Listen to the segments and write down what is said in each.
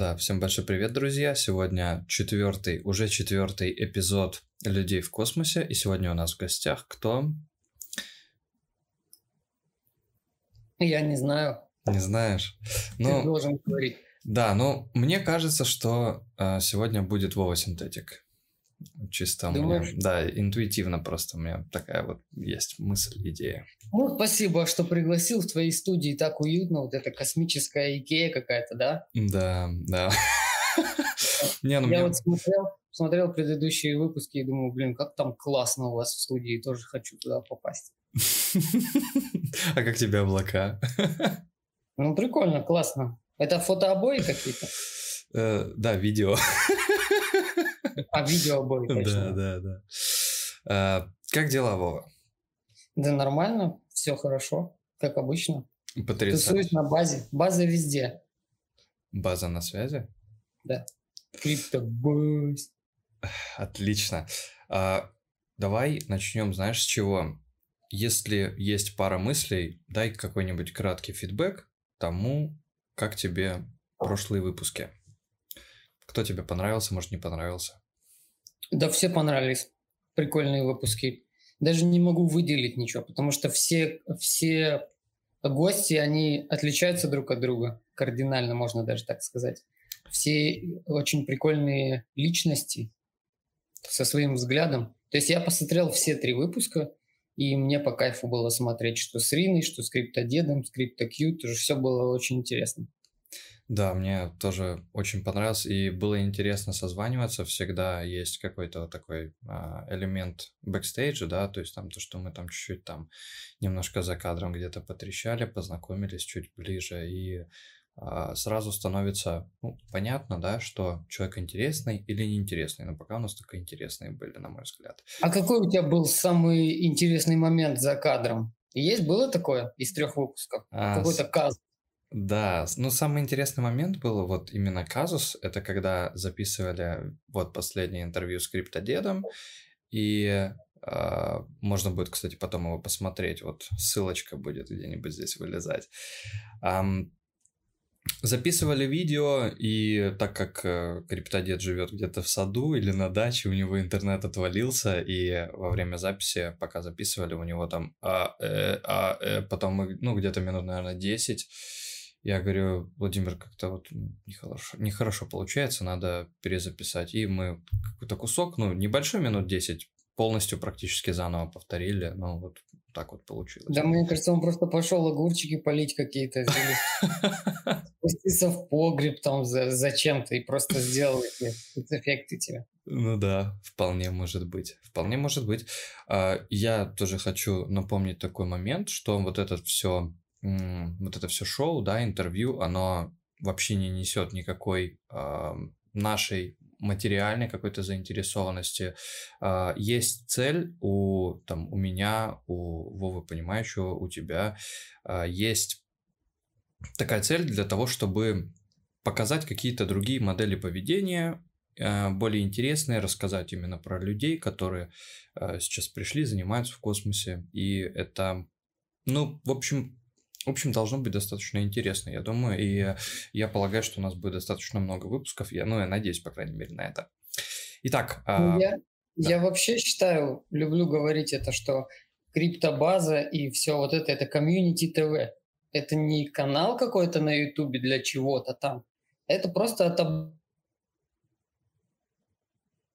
Да, всем большой привет, друзья. Сегодня четвертый, уже четвертый эпизод «Людей в космосе». И сегодня у нас в гостях кто? Я не знаю. Не знаешь? Ты ну, должен говорить. Да, ну, мне кажется, что э, сегодня будет Вова Синтетик. Чисто Думаешь? мне, да, интуитивно просто у меня такая вот есть мысль, идея. Ну, спасибо, что пригласил в твоей студии так уютно, вот эта космическая Икея какая-то, да? Да, да. Не, ну Я вот смотрел, смотрел предыдущие выпуски и думаю, блин, как там классно у вас в студии, тоже хочу туда попасть. А как тебе облака? Ну, прикольно, классно. Это фотообои какие-то? Э, да, видео. А видео обои, Да, да, да. А, как дела, Вова? Да нормально, все хорошо, как обычно. Потрясающе. Тусуюсь на базе. База везде. База на связи? Да. Криптобайс. Отлично. А, давай начнем, знаешь, с чего? Если есть пара мыслей, дай какой-нибудь краткий фидбэк тому, как тебе прошлые выпуски. Кто тебе понравился, может, не понравился? Да все понравились. Прикольные выпуски. Даже не могу выделить ничего, потому что все, все гости, они отличаются друг от друга. Кардинально, можно даже так сказать. Все очень прикольные личности со своим взглядом. То есть я посмотрел все три выпуска, и мне по кайфу было смотреть, что с Риной, что с криптодедом, с криптокьют, уже все было очень интересно. Да, мне тоже очень понравилось, и было интересно созваниваться. Всегда есть какой-то такой а, элемент бэкстейджа, да, то есть там то, что мы там чуть-чуть там немножко за кадром где-то потрещали, познакомились чуть ближе, и а, сразу становится ну, понятно, да, что человек интересный или неинтересный, но пока у нас только интересные были, на мой взгляд. А какой у тебя был самый интересный момент за кадром? Есть было такое из трех выпусков? А, Какой-то казус? Да, ну самый интересный момент был вот именно казус, это когда записывали вот последнее интервью с криптодедом, и э, можно будет, кстати, потом его посмотреть, вот ссылочка будет где-нибудь здесь вылезать. Um, записывали видео, и так как э, криптодед живет где-то в саду или на даче, у него интернет отвалился, и во время записи, пока записывали, у него там а, э, а, э, потом ну, где-то минут, наверное, 10 я говорю, Владимир, как-то вот нехорошо, нехорошо получается, надо перезаписать. И мы какой-то кусок, ну, небольшой, минут 10, полностью практически заново повторили. Ну, вот так вот получилось. Да, мне кажется, он просто пошел огурчики полить какие-то, спуститься в погреб там за, зачем-то и просто сделал эти эффекты тебе. Ну да, вполне может быть. Вполне может быть. А, я тоже хочу напомнить такой момент, что вот этот все вот это все шоу, да, интервью, оно вообще не несет никакой э, нашей материальной какой-то заинтересованности. Э, есть цель у, там, у меня, у Вовы Понимающего, у тебя. Э, есть такая цель для того, чтобы показать какие-то другие модели поведения, более интересные, рассказать именно про людей, которые сейчас пришли, занимаются в космосе. И это, ну, в общем, в общем, должно быть достаточно интересно, я думаю, и я полагаю, что у нас будет достаточно много выпусков, я, ну, я надеюсь, по крайней мере, на это. Итак... Ну, я, да. я вообще считаю, люблю говорить это, что криптобаза и все вот это, это комьюнити ТВ. Это не канал какой-то на Ютубе для чего-то там. Это просто от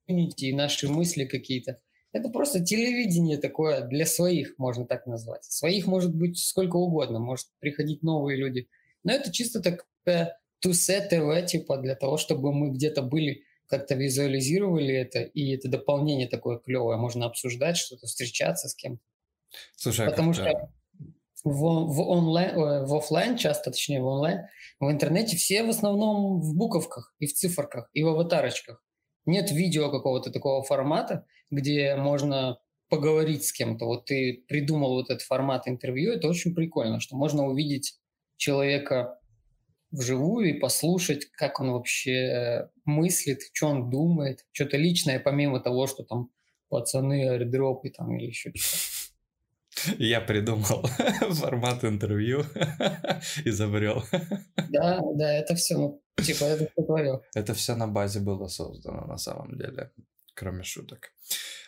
комьюнити и наши мысли какие-то. Это просто телевидение такое для своих, можно так назвать. Своих может быть сколько угодно, может приходить новые люди. Но это чисто такая тусе ТВ, типа для того, чтобы мы где-то были, как-то визуализировали это, и это дополнение такое клевое, можно обсуждать что-то, встречаться с кем-то. Слушай, а Потому что в, в, онлайн, в офлайн часто, точнее в онлайн, в интернете все в основном в буковках и в циферках, и в аватарочках. Нет видео какого-то такого формата, где можно поговорить с кем-то. Вот ты придумал вот этот формат интервью, это очень прикольно, что можно увидеть человека вживую и послушать, как он вообще мыслит, что он думает, что-то личное, помимо того, что там пацаны, аирдропы там или еще что-то. Я придумал формат интервью, изобрел. Да, да, это все. Ну, Типа, это все твое. Это все на базе было создано на самом деле, кроме шуток.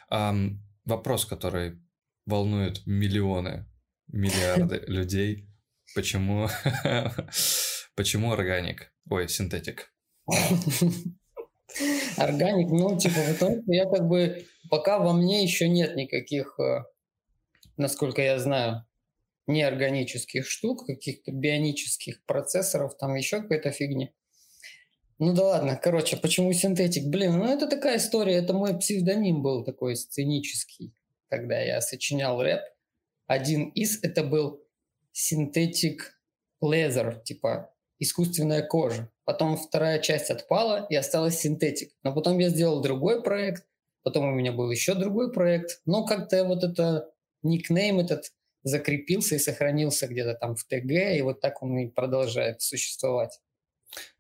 Ам, вопрос, который волнует миллионы, миллиарды людей. Почему, почему органик? Ой, синтетик. Органик, ну, типа, в том, я как бы, пока во мне еще нет никаких, э, насколько я знаю, неорганических штук, каких-то бионических процессоров, там еще какой-то фигни. Ну да ладно, короче, почему синтетик? Блин, ну это такая история, это мой псевдоним был такой сценический, когда я сочинял рэп. Один из это был синтетик лезер, типа искусственная кожа. Потом вторая часть отпала и осталась синтетик. Но потом я сделал другой проект, потом у меня был еще другой проект. Но как-то вот это никнейм этот закрепился и сохранился где-то там в ТГ, и вот так он и продолжает существовать.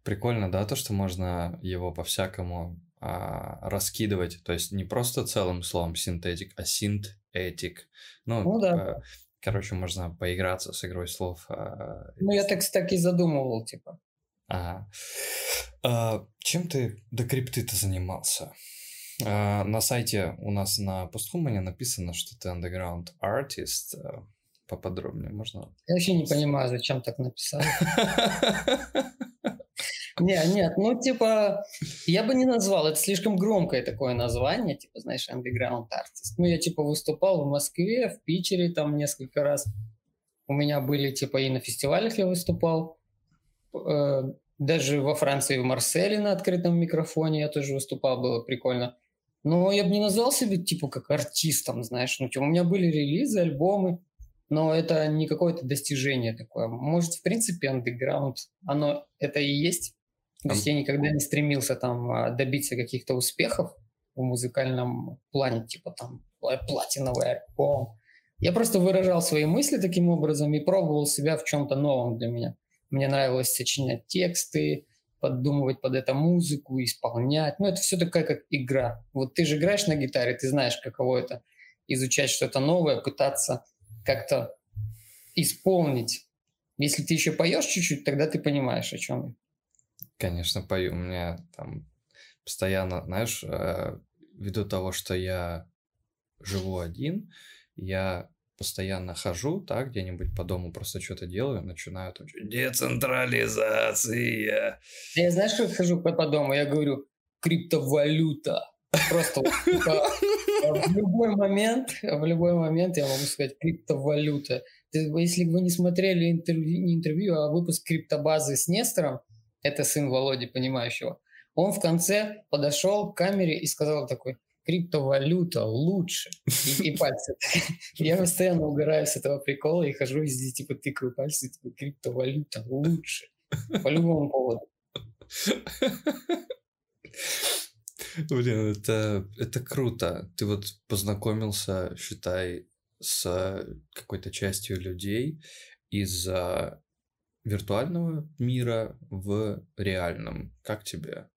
Прикольно, да, то, что можно его по-всякому а, раскидывать, то есть не просто целым словом синтетик, а синтетик. Ну, Ну да. типа, короче, можно поиграться с игрой слов. а, Ну, я так, так и задумывал, типа. Ага. А, чем ты до крипты-то занимался? А, на сайте у нас на постхумане написано, что ты underground artist. А, Поподробнее можно? Я вообще не понимаю, зачем так написал. Не, нет, ну, типа, я бы не назвал, это слишком громкое такое название, типа, знаешь, underground artist. Ну, я, типа, выступал в Москве, в Питере там несколько раз. У меня были, типа, и на фестивалях я выступал. Э, Даже во Франции, в Марселе на открытом микрофоне я тоже выступал, было прикольно. Но я бы не назвал себя, типа, как артистом, знаешь. Ну, типа, у меня были релизы, альбомы, но это не какое-то достижение такое. Может, в принципе, андеграунд, оно это и есть. То есть я никогда не стремился там а, добиться каких-то успехов в музыкальном плане, типа там пла- платиновый альбом. Я просто выражал свои мысли таким образом и пробовал себя в чем-то новом для меня. Мне нравилось сочинять тексты, поддумывать под это музыку, исполнять. Ну, это все такая как игра. Вот ты же играешь на гитаре, ты знаешь, каково это изучать что-то новое, пытаться как-то исполнить. Если ты еще поешь чуть-чуть, тогда ты понимаешь, о чем я. Конечно, пою. У меня там постоянно, знаешь, э, ввиду того, что я живу один, я постоянно хожу, так, где-нибудь по дому просто что-то делаю, начинаю там децентрализация. Я знаешь, как хожу по, по дому? Я говорю, криптовалюта. Просто типа, в любой момент, в любой момент я могу сказать криптовалюта. Если вы не смотрели интервью, не интервью, а выпуск криптобазы с Нестором, это сын Володи, понимающего, он в конце подошел к камере и сказал такой, криптовалюта лучше. И, и пальцы. Я постоянно угораю с этого прикола и хожу везде, типа, тыкаю пальцы, типа, криптовалюта лучше. По любому поводу. Блин, это, это круто. Ты вот познакомился, считай, с какой-то частью людей из виртуального мира в реальном. Как тебе?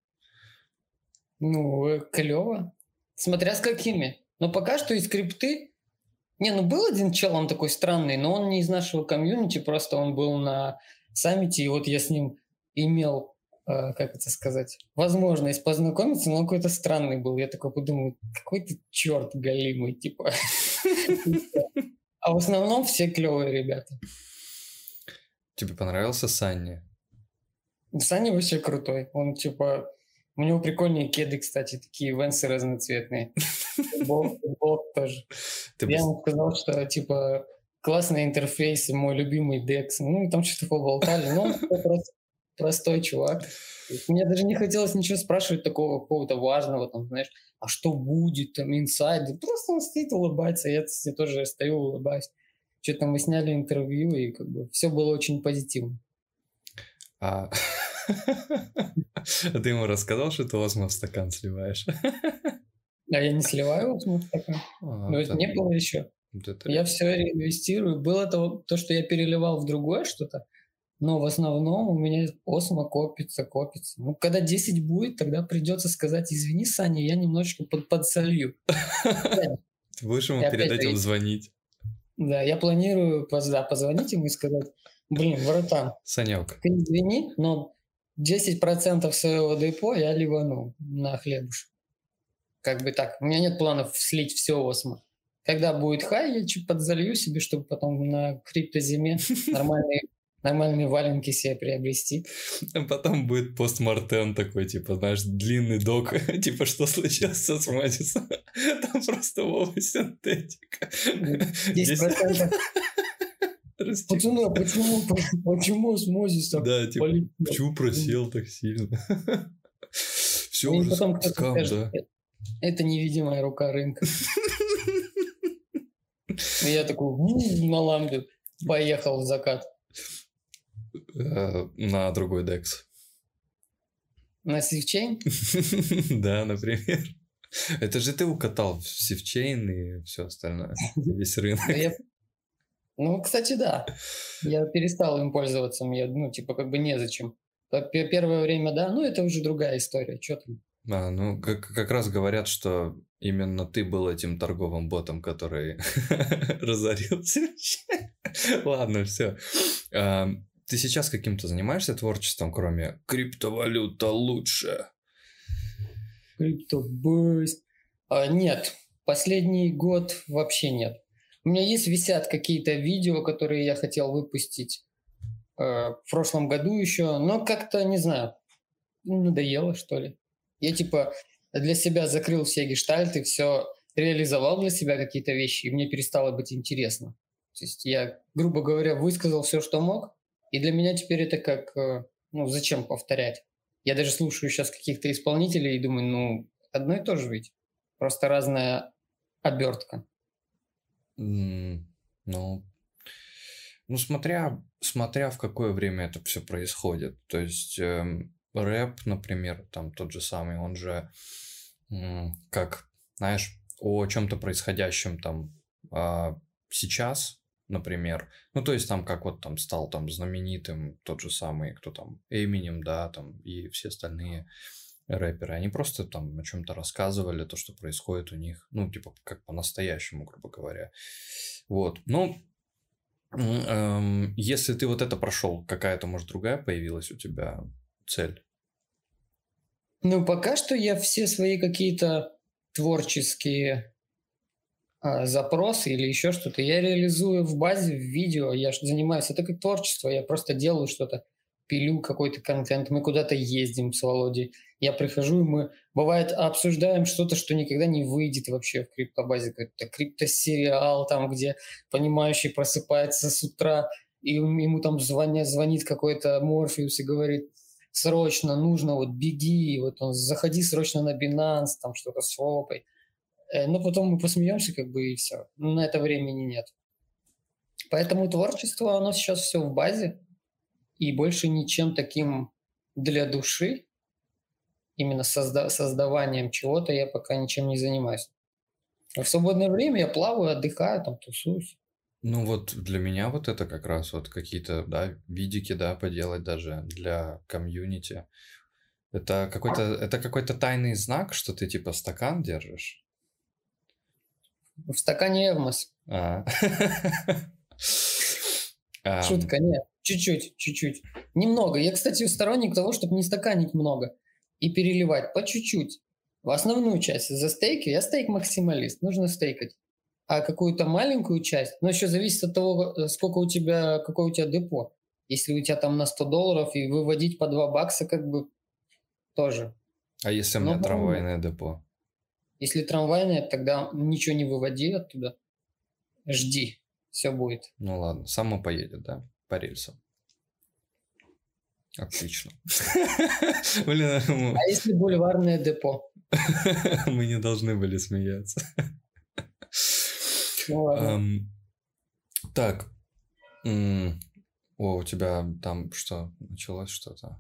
Ну, клево. Смотря с какими. Но пока что из крипты... Не, ну был один чел, он такой странный, но он не из нашего комьюнити, просто он был на саммите, и вот я с ним имел, э, как это сказать, возможность познакомиться, но он какой-то странный был. Я такой подумал, какой ты черт галимый, типа. А в основном все клевые ребята. Тебе понравился Санни? Саня вообще крутой. Он типа... У него прикольные кеды, кстати, такие венсы разноцветные. Футбол, футбол тоже. Ты Я ему сказал, что типа классный интерфейс, мой любимый DEX. Ну, и там что-то поболтали. Ну, он простой чувак. Мне даже не хотелось ничего спрашивать такого какого-то важного, там, знаешь, а что будет, там, инсайды. Просто он стоит, улыбается, я ним тоже стою, улыбаюсь. Что-то мы сняли интервью, и как бы все было очень позитивно. А... а ты ему рассказал, что ты осмо в стакан сливаешь? А я не сливаю вот в стакан. А, Но это не было еще. Я все реинвестирую. Было то, то, что я переливал в другое что-то, но в основном у меня осмо копится, копится. Ну, когда 10 будет, тогда придется сказать, извини, Саня, я немножечко под, подсолью. Ты будешь ему перед этим звонить? Да, я планирую поз- да, позвонить ему и сказать, блин, братан, Санек, ты извини, но 10% своего депо я ливану на хлебуш. Как бы так. У меня нет планов слить все осмо. Когда будет хай, я чуть подзалью себе, чтобы потом на криптозиме нормальные нормальные валенки себе приобрести. А потом будет постмортем такой, типа, знаешь, длинный док, типа, что случилось с осмозисом? Там просто Вова синтетика. 10%. Пацаны, а почему, почему Osmosis так Да, типа, почему просел так сильно? Все уже потом скам, да. Это невидимая рука рынка. Я такой на ламбе поехал в закат. Э, на другой DEX. На Sifchain? да, например. Это же ты укатал Sifchain и все остальное, весь рынок. Ну, кстати, да. Я перестал им пользоваться, мне, ну, типа, как бы незачем. Первое время, да, ну, это уже другая история, что там. А, ну, как, как раз говорят, что именно ты был этим торговым ботом, который разорил Ладно, все. Ты сейчас каким-то занимаешься творчеством, кроме криптовалюта лучше? Криптобейс. А, нет, последний год вообще нет. У меня есть, висят какие-то видео, которые я хотел выпустить э, в прошлом году еще, но как-то, не знаю, надоело, что ли. Я, типа, для себя закрыл все гештальты, все реализовал для себя какие-то вещи, и мне перестало быть интересно. То есть я, грубо говоря, высказал все, что мог, и для меня теперь это как, э, ну, зачем повторять? Я даже слушаю сейчас каких-то исполнителей и думаю, ну, одно и то же ведь. Просто разная обертка. Mm, ну, ну, смотря, смотря в какое время это все происходит. То есть эм, рэп, например, там тот же самый, он же м, как, знаешь, о чем-то происходящем там э, сейчас, например. Ну, то есть там как вот там стал там знаменитым тот же самый, кто там, Эминем, да, там и все остальные рэперы, они просто там о чем-то рассказывали, то, что происходит у них, ну, типа, как по-настоящему, грубо говоря. Вот, ну, эм, если ты вот это прошел, какая-то, может, другая появилась у тебя цель? Ну, пока что я все свои какие-то творческие а, запрос или еще что-то, я реализую в базе, в видео, я занимаюсь, это как творчество, я просто делаю что-то, пилю какой-то контент, мы куда-то ездим с Володей, я прихожу, и мы, бывает, обсуждаем что-то, что никогда не выйдет вообще в криптобазе, какой-то криптосериал, там, где понимающий просыпается с утра, и ему там звонят, звонит какой-то Морфеус и говорит, срочно нужно, вот беги, вот он, заходи срочно на Binance, там что-то с свопой. Э, но потом мы посмеемся, как бы, и все. На это времени нет. Поэтому творчество, оно сейчас все в базе, и больше ничем таким для души, именно созда- создаванием чего-то я пока ничем не занимаюсь. А в свободное время я плаваю, отдыхаю, там тусуюсь. Ну вот для меня вот это как раз вот какие-то, да, видики, да, поделать даже для комьюнити. Это какой-то, это какой-то тайный знак, что ты типа стакан держишь? В стакане Эвмос. А. Шутка, нет. Чуть-чуть, чуть-чуть. Немного. Я, кстати, сторонник того, чтобы не стаканить много и переливать по чуть-чуть. В основную часть за стейки я стейк-максималист. Нужно стейкать. А какую-то маленькую часть, ну, еще зависит от того, э, сколько у тебя, какое у тебя депо. Если у тебя там на 100 долларов и выводить по 2 бакса, как бы тоже. А если у меня Но, трамвайное депо? Если трамвайная, тогда ничего не выводи оттуда. Жди, все будет. Ну ладно, само поедет, да, по рельсам. Отлично. Ну, а если бульварное депо? Мы не должны были смеяться. Ну так. О, у тебя там что, началось что-то?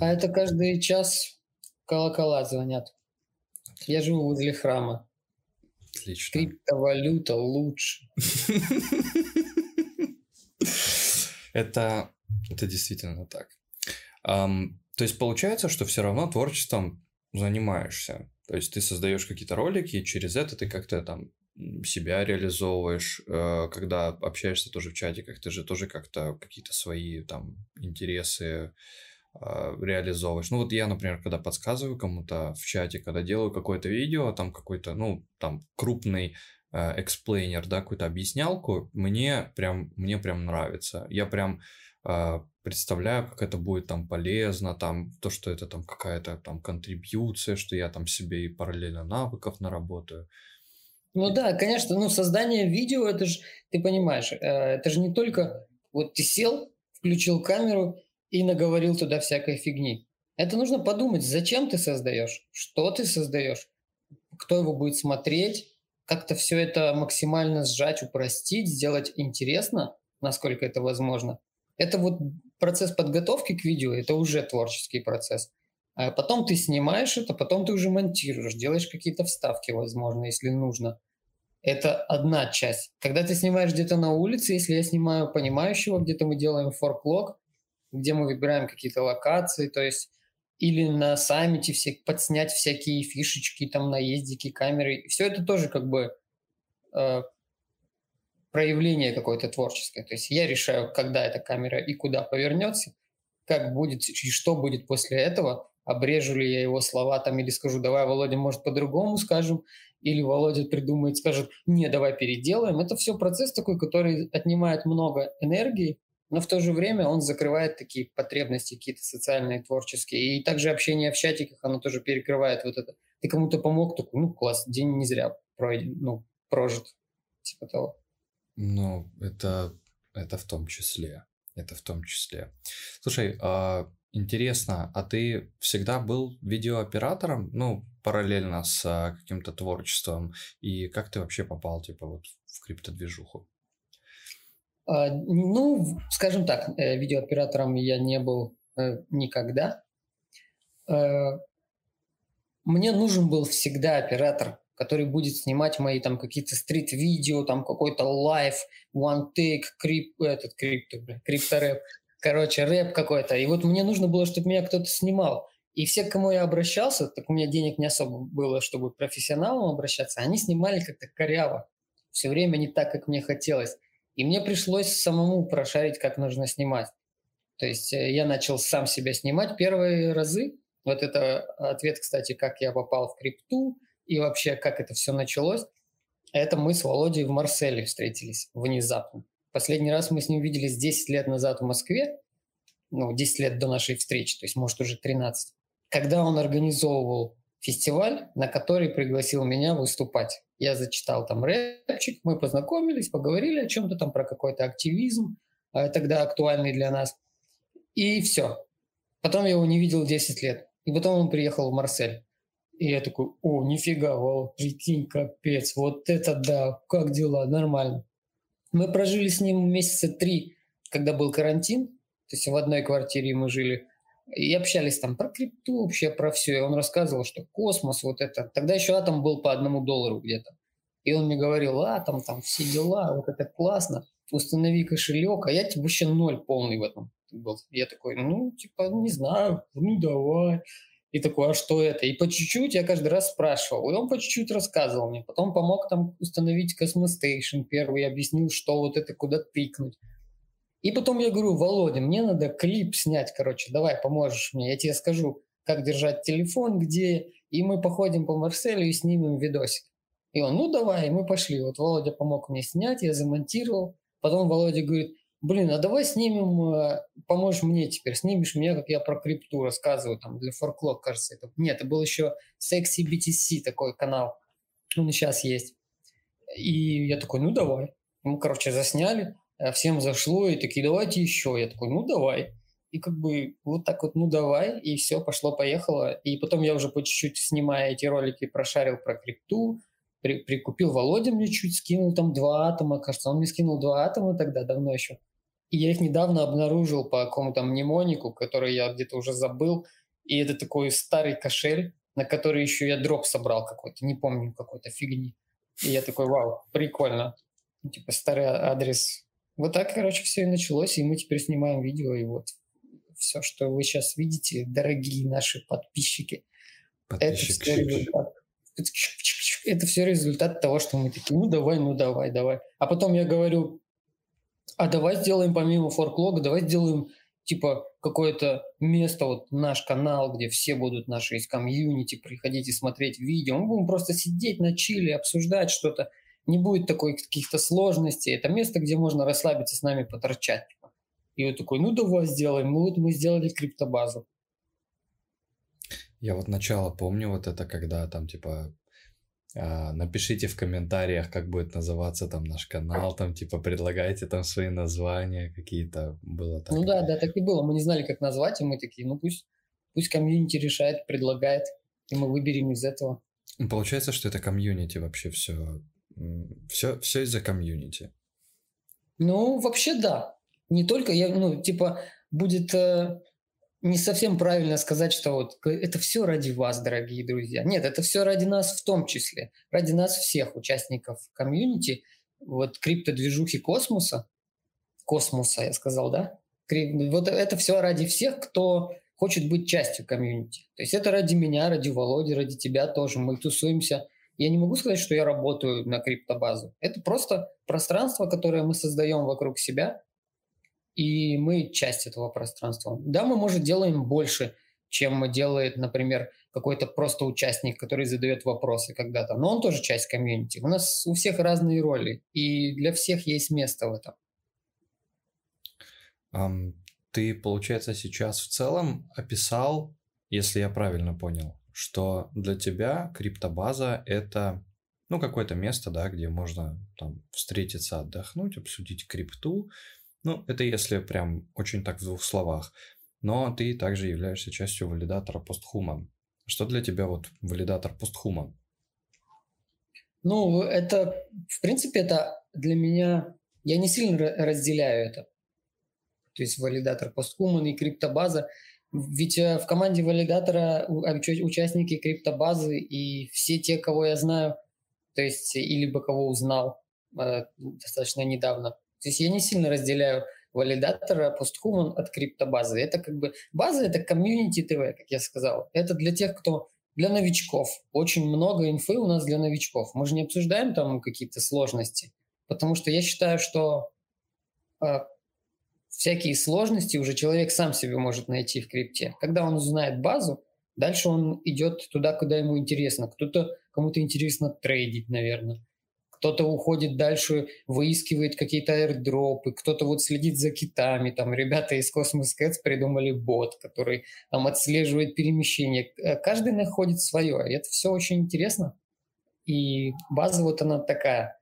А это каждый час колокола звонят. Я живу возле храма. Отлично. Криптовалюта лучше. Это, это действительно так. Um, то есть получается, что все равно творчеством занимаешься. То есть ты создаешь какие-то ролики, и через это ты как-то там себя реализовываешь, э, когда общаешься тоже в чатиках, ты же тоже как-то какие-то свои там интересы э, реализовываешь. Ну вот я, например, когда подсказываю кому-то в чате, когда делаю какое-то видео, там какой-то, ну, там крупный explainer, да, какую-то объяснялку, мне прям, мне прям нравится. Я прям э, представляю, как это будет там полезно, там то, что это там какая-то там контрибьюция, что я там себе и параллельно навыков наработаю. Ну да, конечно, ну создание видео, это же, ты понимаешь, э, это же не только вот ты сел, включил камеру и наговорил туда всякой фигни. Это нужно подумать, зачем ты создаешь, что ты создаешь, кто его будет смотреть, как-то все это максимально сжать, упростить, сделать интересно, насколько это возможно. Это вот процесс подготовки к видео, это уже творческий процесс. А потом ты снимаешь это, потом ты уже монтируешь, делаешь какие-то вставки, возможно, если нужно. Это одна часть. Когда ты снимаешь где-то на улице, если я снимаю понимающего, где-то мы делаем форклог, где мы выбираем какие-то локации, то есть или на саммите все, подснять всякие фишечки, там, наездики, камеры. Все это тоже как бы э, проявление какое-то творческое. То есть я решаю, когда эта камера и куда повернется, как будет и что будет после этого, обрежу ли я его слова там или скажу, давай, Володя, может, по-другому скажем, или Володя придумает, скажет, не, давай переделаем. Это все процесс такой, который отнимает много энергии, но в то же время он закрывает такие потребности какие-то социальные, творческие. И также общение в чатиках, оно тоже перекрывает вот это. Ты кому-то помог, такой, ну, класс, день не зря пройден, ну, прожит, типа того. Ну, это, это в том числе. Это в том числе. Слушай, а, интересно, а ты всегда был видеооператором, ну, параллельно с а, каким-то творчеством? И как ты вообще попал, типа, вот в криптодвижуху? А, ну, скажем так, э, видеооператором я не был э, никогда. Э, мне нужен был всегда оператор, который будет снимать мои там какие-то street-видео, там какой-то live, one take, крип, этот крипто, крипто-рэп, короче, рэп какой-то. И вот мне нужно было, чтобы меня кто-то снимал. И все, к кому я обращался, так у меня денег не особо было, чтобы к профессионалам обращаться, они снимали как-то коряво. Все время не так, как мне хотелось. И мне пришлось самому прошарить, как нужно снимать. То есть э, я начал сам себя снимать первые разы. Вот это ответ, кстати, как я попал в крипту и вообще как это все началось. Это мы с Володей в Марселе встретились внезапно. Последний раз мы с ним виделись 10 лет назад в Москве, ну, 10 лет до нашей встречи, то есть, может, уже 13, когда он организовывал фестиваль, на который пригласил меня выступать. Я зачитал там рэпчик, мы познакомились, поговорили о чем-то там про какой-то активизм, а, тогда актуальный для нас. И все. Потом я его не видел 10 лет. И потом он приехал в Марсель. И я такой, о, нифига, вау, прикинь, капец, вот это да, как дела, нормально. Мы прожили с ним месяца три, когда был карантин, то есть в одной квартире мы жили и общались там про крипту, вообще про все. И он рассказывал, что космос, вот это. Тогда еще атом был по одному доллару где-то. И он мне говорил, атом, там все дела, вот это классно, установи кошелек, а я типа вообще ноль полный в этом был. Я такой, ну, типа, не знаю, ну давай. И такой, а что это? И по чуть-чуть я каждый раз спрашивал. И он по чуть-чуть рассказывал мне. Потом помог там установить Cosmostation первый, объяснил, что вот это куда тыкнуть. И потом я говорю, Володя, мне надо клип снять, короче, давай поможешь мне, я тебе скажу, как держать телефон, где, и мы походим по Марселю и снимем видосик. И он, ну давай, и мы пошли. Вот Володя помог мне снять, я замонтировал. Потом Володя говорит, блин, а давай снимем, э, поможешь мне теперь, снимешь меня, как я про крипту рассказываю, там, для форклог, кажется. Это. Нет, это был еще Sexy BTC такой канал. Он сейчас есть. И я такой, ну давай. Мы, короче, засняли. Э, всем зашло, и такие, давайте еще. Я такой, ну давай. И как бы вот так вот, ну давай, и все, пошло-поехало. И потом я уже по чуть-чуть, снимая эти ролики, прошарил про крипту, при, прикупил Володя мне чуть, скинул там два атома, кажется, он мне скинул два атома тогда, давно еще. И я их недавно обнаружил по какому-то мнемонику, который я где-то уже забыл. И это такой старый кошель, на который еще я дроп собрал какой-то, не помню, какой-то фигни. И я такой, вау, прикольно. Типа старый адрес вот так, короче, все и началось, и мы теперь снимаем видео, и вот все, что вы сейчас видите, дорогие наши подписчики, подписчик, это все результат. Это все результат того, что мы такие, ну давай, ну давай, давай. А потом я говорю, а давай сделаем помимо форклога, давай сделаем типа какое-то место, вот наш канал, где все будут наши из комьюнити, приходите смотреть видео. Мы будем просто сидеть на чиле, обсуждать что-то. Не будет такой каких-то сложностей. Это место, где можно расслабиться с нами, поторчать. И вот такой, ну давай сделаем. Ну вот мы сделали криптобазу. Я вот начало помню вот это, когда там типа напишите в комментариях, как будет называться там наш канал, там типа предлагайте там свои названия какие-то, было так. Ну да, да, так и было. Мы не знали, как назвать, и мы такие, ну пусть, пусть комьюнити решает, предлагает, и мы выберем из этого. Получается, что это комьюнити вообще все, все, все из-за комьюнити. Ну, вообще да. Не только, я, ну, типа, будет э, не совсем правильно сказать, что вот это все ради вас, дорогие друзья. Нет, это все ради нас в том числе, ради нас всех участников комьюнити, вот криптодвижухи космоса, космоса, я сказал, да? Вот это все ради всех, кто хочет быть частью комьюнити. То есть это ради меня, ради Володи, ради тебя тоже. Мы тусуемся. Я не могу сказать, что я работаю на криптобазу. Это просто пространство, которое мы создаем вокруг себя, и мы часть этого пространства. Да, мы, может, делаем больше, чем делает, например, какой-то просто участник, который задает вопросы когда-то. Но он тоже часть комьюнити. У нас у всех разные роли, и для всех есть место в этом. Um, ты, получается, сейчас в целом описал, если я правильно понял, что для тебя криптобаза – это ну, какое-то место, да, где можно там встретиться, отдохнуть, обсудить крипту, ну, это если прям очень так в двух словах. Но ты также являешься частью валидатора постхуман. Что для тебя вот валидатор постхуман? Ну, это, в принципе, это для меня... Я не сильно разделяю это. То есть валидатор постхуман и криптобаза. Ведь э, в команде валидатора участники криптобазы и все те, кого я знаю, то есть или бы кого узнал э, достаточно недавно, то есть я не сильно разделяю валидатора постхуман от криптобазы. Это как бы база, это комьюнити ТВ, как я сказал. Это для тех, кто для новичков. Очень много инфы у нас для новичков. Мы же не обсуждаем там какие-то сложности, потому что я считаю, что э, всякие сложности уже человек сам себе может найти в крипте. Когда он узнает базу, дальше он идет туда, куда ему интересно. Кто-то кому-то интересно трейдить, наверное кто-то уходит дальше, выискивает какие-то аирдропы, кто-то вот следит за китами, там ребята из Cosmos Cats придумали бот, который там отслеживает перемещение. Э, каждый находит свое, и это все очень интересно. И база вот она такая.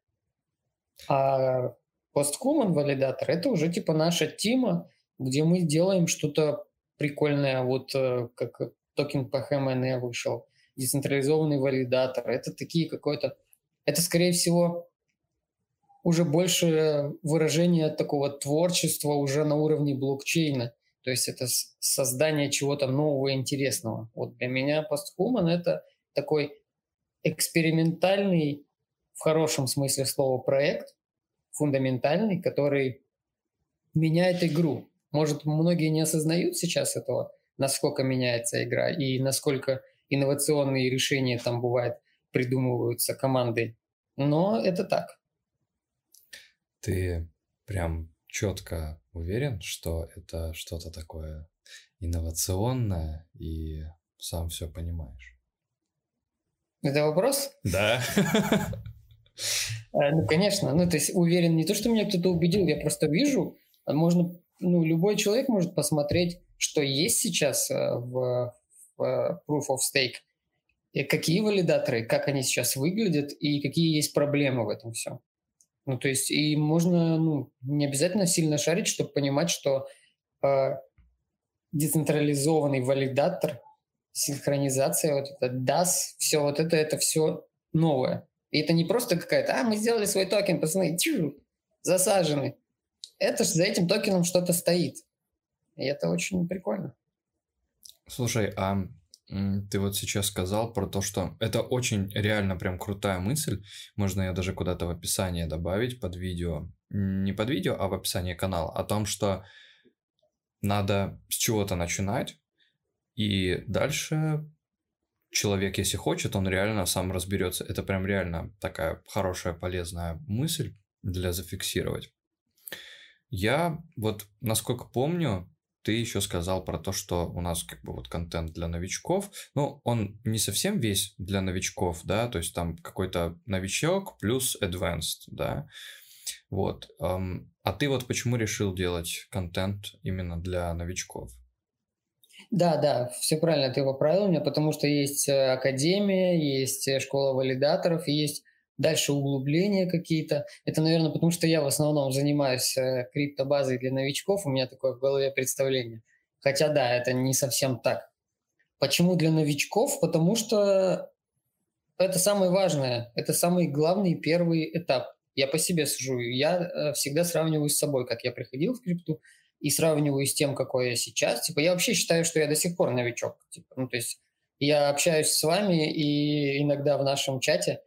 А Postcommon валидатор — это уже типа наша тима, где мы делаем что-то прикольное, вот э, как токен по HMN вышел, децентрализованный валидатор. Это такие какой-то это, скорее всего, уже больше выражение такого творчества уже на уровне блокчейна. То есть это создание чего-то нового и интересного. Вот для меня постхуман — это такой экспериментальный, в хорошем смысле слова, проект, фундаментальный, который меняет игру. Может, многие не осознают сейчас этого, насколько меняется игра и насколько инновационные решения там бывают придумываются командой. Но это так. Ты прям четко уверен, что это что-то такое инновационное и сам все понимаешь? Это вопрос? Да. Э, ну, конечно. Ну, то есть уверен не то, что меня кто-то убедил, я просто вижу. А можно, ну, любой человек может посмотреть, что есть сейчас э, в, э, Proof of Stake – и какие валидаторы, как они сейчас выглядят и какие есть проблемы в этом всем. Ну, то есть, и можно, ну, не обязательно сильно шарить, чтобы понимать, что э, децентрализованный валидатор, синхронизация, вот это DAS, все вот это, это все новое. И это не просто какая-то, а, мы сделали свой токен, пацаны, тю, засажены. Это за этим токеном что-то стоит. И это очень прикольно. Слушай, а ты вот сейчас сказал про то, что это очень реально прям крутая мысль. Можно ее даже куда-то в описание добавить под видео. Не под видео, а в описании канала. О том, что надо с чего-то начинать. И дальше человек, если хочет, он реально сам разберется. Это прям реально такая хорошая, полезная мысль для зафиксировать. Я вот, насколько помню, ты еще сказал про то, что у нас как бы вот контент для новичков. Ну, он не совсем весь для новичков, да, то есть там какой-то новичок плюс advanced, да. Вот. А ты вот почему решил делать контент именно для новичков? Да, да, все правильно ты поправил меня, потому что есть э, академия, есть э, школа валидаторов, есть дальше углубления какие-то. Это, наверное, потому что я в основном занимаюсь э, криптобазой для новичков, у меня такое в голове представление. Хотя да, это не совсем так. Почему для новичков? Потому что это самое важное, это самый главный первый этап. Я по себе сужу, я всегда сравниваю с собой, как я приходил в крипту, и сравниваю с тем, какой я сейчас, типа, я вообще считаю, что я до сих пор новичок. Типа, ну, то есть я общаюсь с вами, и иногда в нашем чате,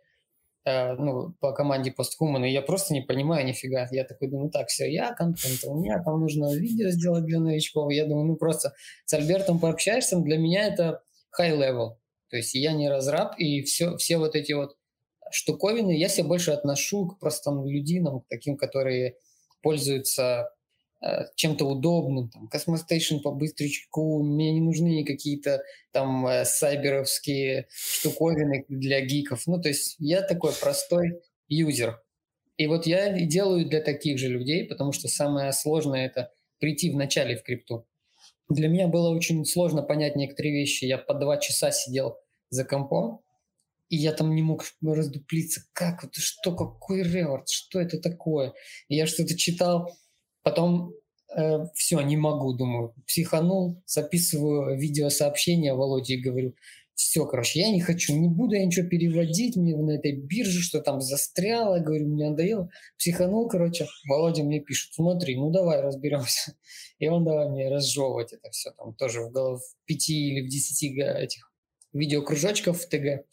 э, ну, по команде Posthuman, и я просто не понимаю нифига. Я такой думаю, так, все, я контент, у меня там нужно видео сделать для новичков. Я думаю, ну, просто с Альбертом пообщаешься, для меня это high level. То есть я не разраб, и все, все вот эти вот штуковины я себя больше отношу к простым людинам, к таким, которые пользуются чем-то удобным, там, Cosmostation по быстрячку, мне не нужны какие-то там э, сайберовские штуковины для гиков. Ну, то есть я такой простой юзер. И вот я и делаю для таких же людей, потому что самое сложное – это прийти вначале в крипту. Для меня было очень сложно понять некоторые вещи. Я по два часа сидел за компом, и я там не мог раздуплиться. Как это, что, какой реворд, что это такое? И я что-то читал, Потом э, все, не могу, думаю, психанул, записываю видеосообщение Володе и говорю, все, короче, я не хочу, не буду я ничего переводить, мне на этой бирже что там застряло, говорю, мне надоело. Психанул, короче, Володя мне пишет, смотри, ну давай разберемся. И он давай мне разжевывать это все, там тоже в, голов, в пяти или в десяти этих видеокружочков в ТГ.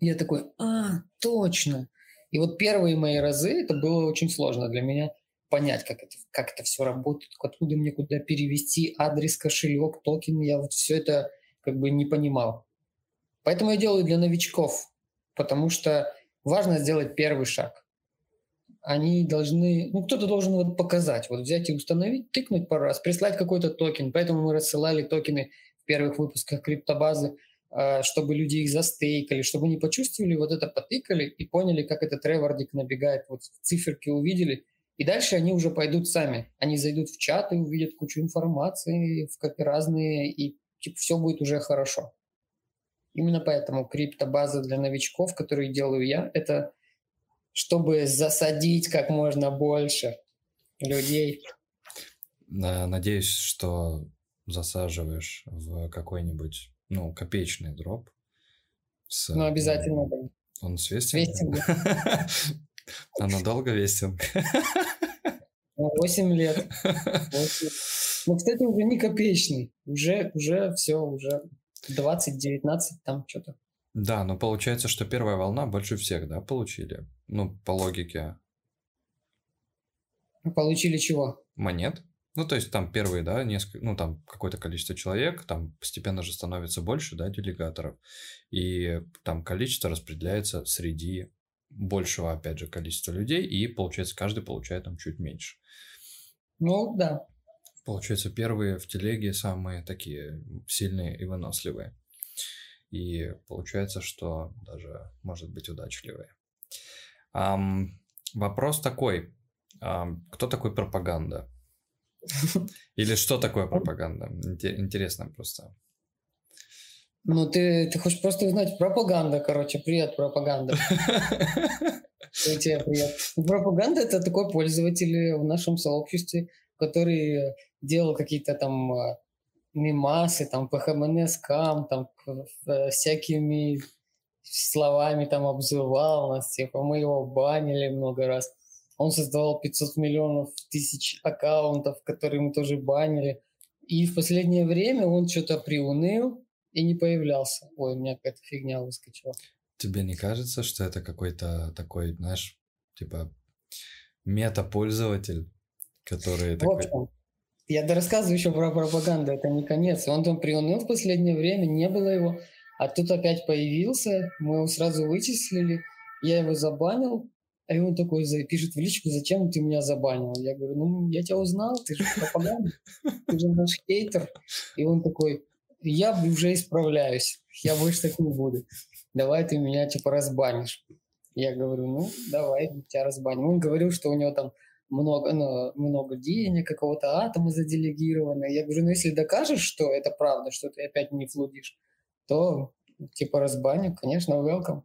Я такой, а, точно. И вот первые мои разы это было очень сложно для меня понять, как это, как это все работает, откуда мне куда перевести адрес, кошелек, токен. Я вот все это как бы не понимал. Поэтому я делаю для новичков, потому что важно сделать первый шаг. Они должны, ну кто-то должен вот показать, вот взять и установить, тыкнуть пару раз, прислать какой-то токен. Поэтому мы рассылали токены в первых выпусках криптобазы, а, чтобы люди их застейкали, чтобы они почувствовали вот это, потыкали и поняли, как этот ревордик набегает, вот циферки увидели, и дальше они уже пойдут сами. Они зайдут в чат и увидят кучу информации, в как разные, и типа, все будет уже хорошо. Именно поэтому криптобаза для новичков, которую делаю я, это чтобы засадить как можно больше людей. Надеюсь, что засаживаешь в какой-нибудь, ну, копеечный дроп. С, ну, обязательно, да. Он с вестингом? А надолго вестинг? 8 лет. 8. Ну, кстати, уже не копеечный. Уже, уже все, уже 20-19 там что-то. Да, но получается, что первая волна больше всех, да, получили? Ну, по логике. Получили чего? Монет. Ну, то есть там первые, да, несколько, ну, там какое-то количество человек, там постепенно же становится больше, да, делегаторов, и там количество распределяется среди большего, опять же, количества людей, и, получается, каждый получает там чуть меньше. Ну, да. Получается, первые в телеге самые такие сильные и выносливые. И получается, что даже, может быть, удачливые. Um, вопрос такой. Um, кто такой пропаганда? Или что такое пропаганда? Интересно просто. Ну, ты, ты хочешь просто узнать пропаганда, короче. Привет, пропаганда. Привет. Пропаганда – это такой пользователь в нашем сообществе, который делал какие-то там э, мимасы, там, ПХМНС, кам, там, э, всякими словами там обзывал нас, типа, мы его банили много раз. Он создавал 500 миллионов тысяч аккаунтов, которые мы тоже банили. И в последнее время он что-то приуныл, и не появлялся. Ой, у меня какая-то фигня выскочила. Тебе не кажется, что это какой-то такой, знаешь, типа мета-пользователь, который такой... общем, я рассказываю еще про пропаганду, это не конец. Он там приуныл в последнее время, не было его, а тут опять появился, мы его сразу вычислили, я его забанил, А он такой пишет в личку, зачем ты меня забанил? Я говорю, ну, я тебя узнал, ты же пропаганда, ты же наш хейтер. И он такой, я уже исправляюсь, я больше так не буду. Давай ты меня, типа, разбанишь. Я говорю, ну, давай, тебя разбаним. Он говорил, что у него там много, ну, много денег, какого-то атома заделегировано. Я говорю, ну, если докажешь, что это правда, что ты опять не флудишь, то, типа, разбаню, конечно, welcome.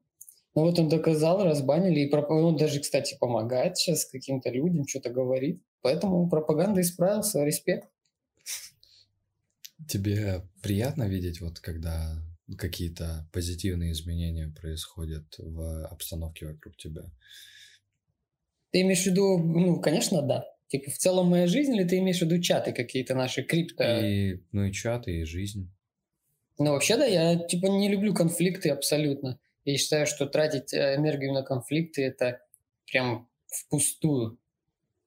Ну вот он доказал, разбанили, и он даже, кстати, помогает сейчас каким-то людям, что-то говорит. Поэтому пропаганда исправился, респект. Тебе приятно видеть, вот когда какие-то позитивные изменения происходят в обстановке вокруг тебя? Ты имеешь в виду, ну, конечно, да. Типа в целом моя жизнь, или ты имеешь в виду чаты какие-то наши, крипто? И, ну и чаты, и жизнь. Ну, вообще, да, я, типа, не люблю конфликты абсолютно. Я считаю, что тратить э, энергию на конфликты – это прям впустую.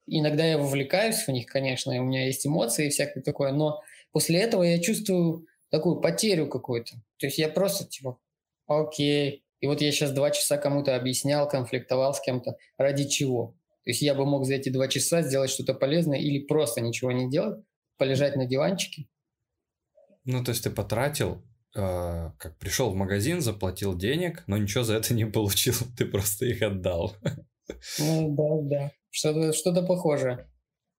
Иногда я вовлекаюсь в них, конечно, и у меня есть эмоции и всякое такое, но после этого я чувствую такую потерю какую-то. То есть я просто типа, окей. И вот я сейчас два часа кому-то объяснял, конфликтовал с кем-то. Ради чего? То есть я бы мог за эти два часа сделать что-то полезное или просто ничего не делать, полежать на диванчике. Ну, то есть ты потратил, э, как пришел в магазин, заплатил денег, но ничего за это не получил, ты просто их отдал. Ну, да, да. Что-то что похожее.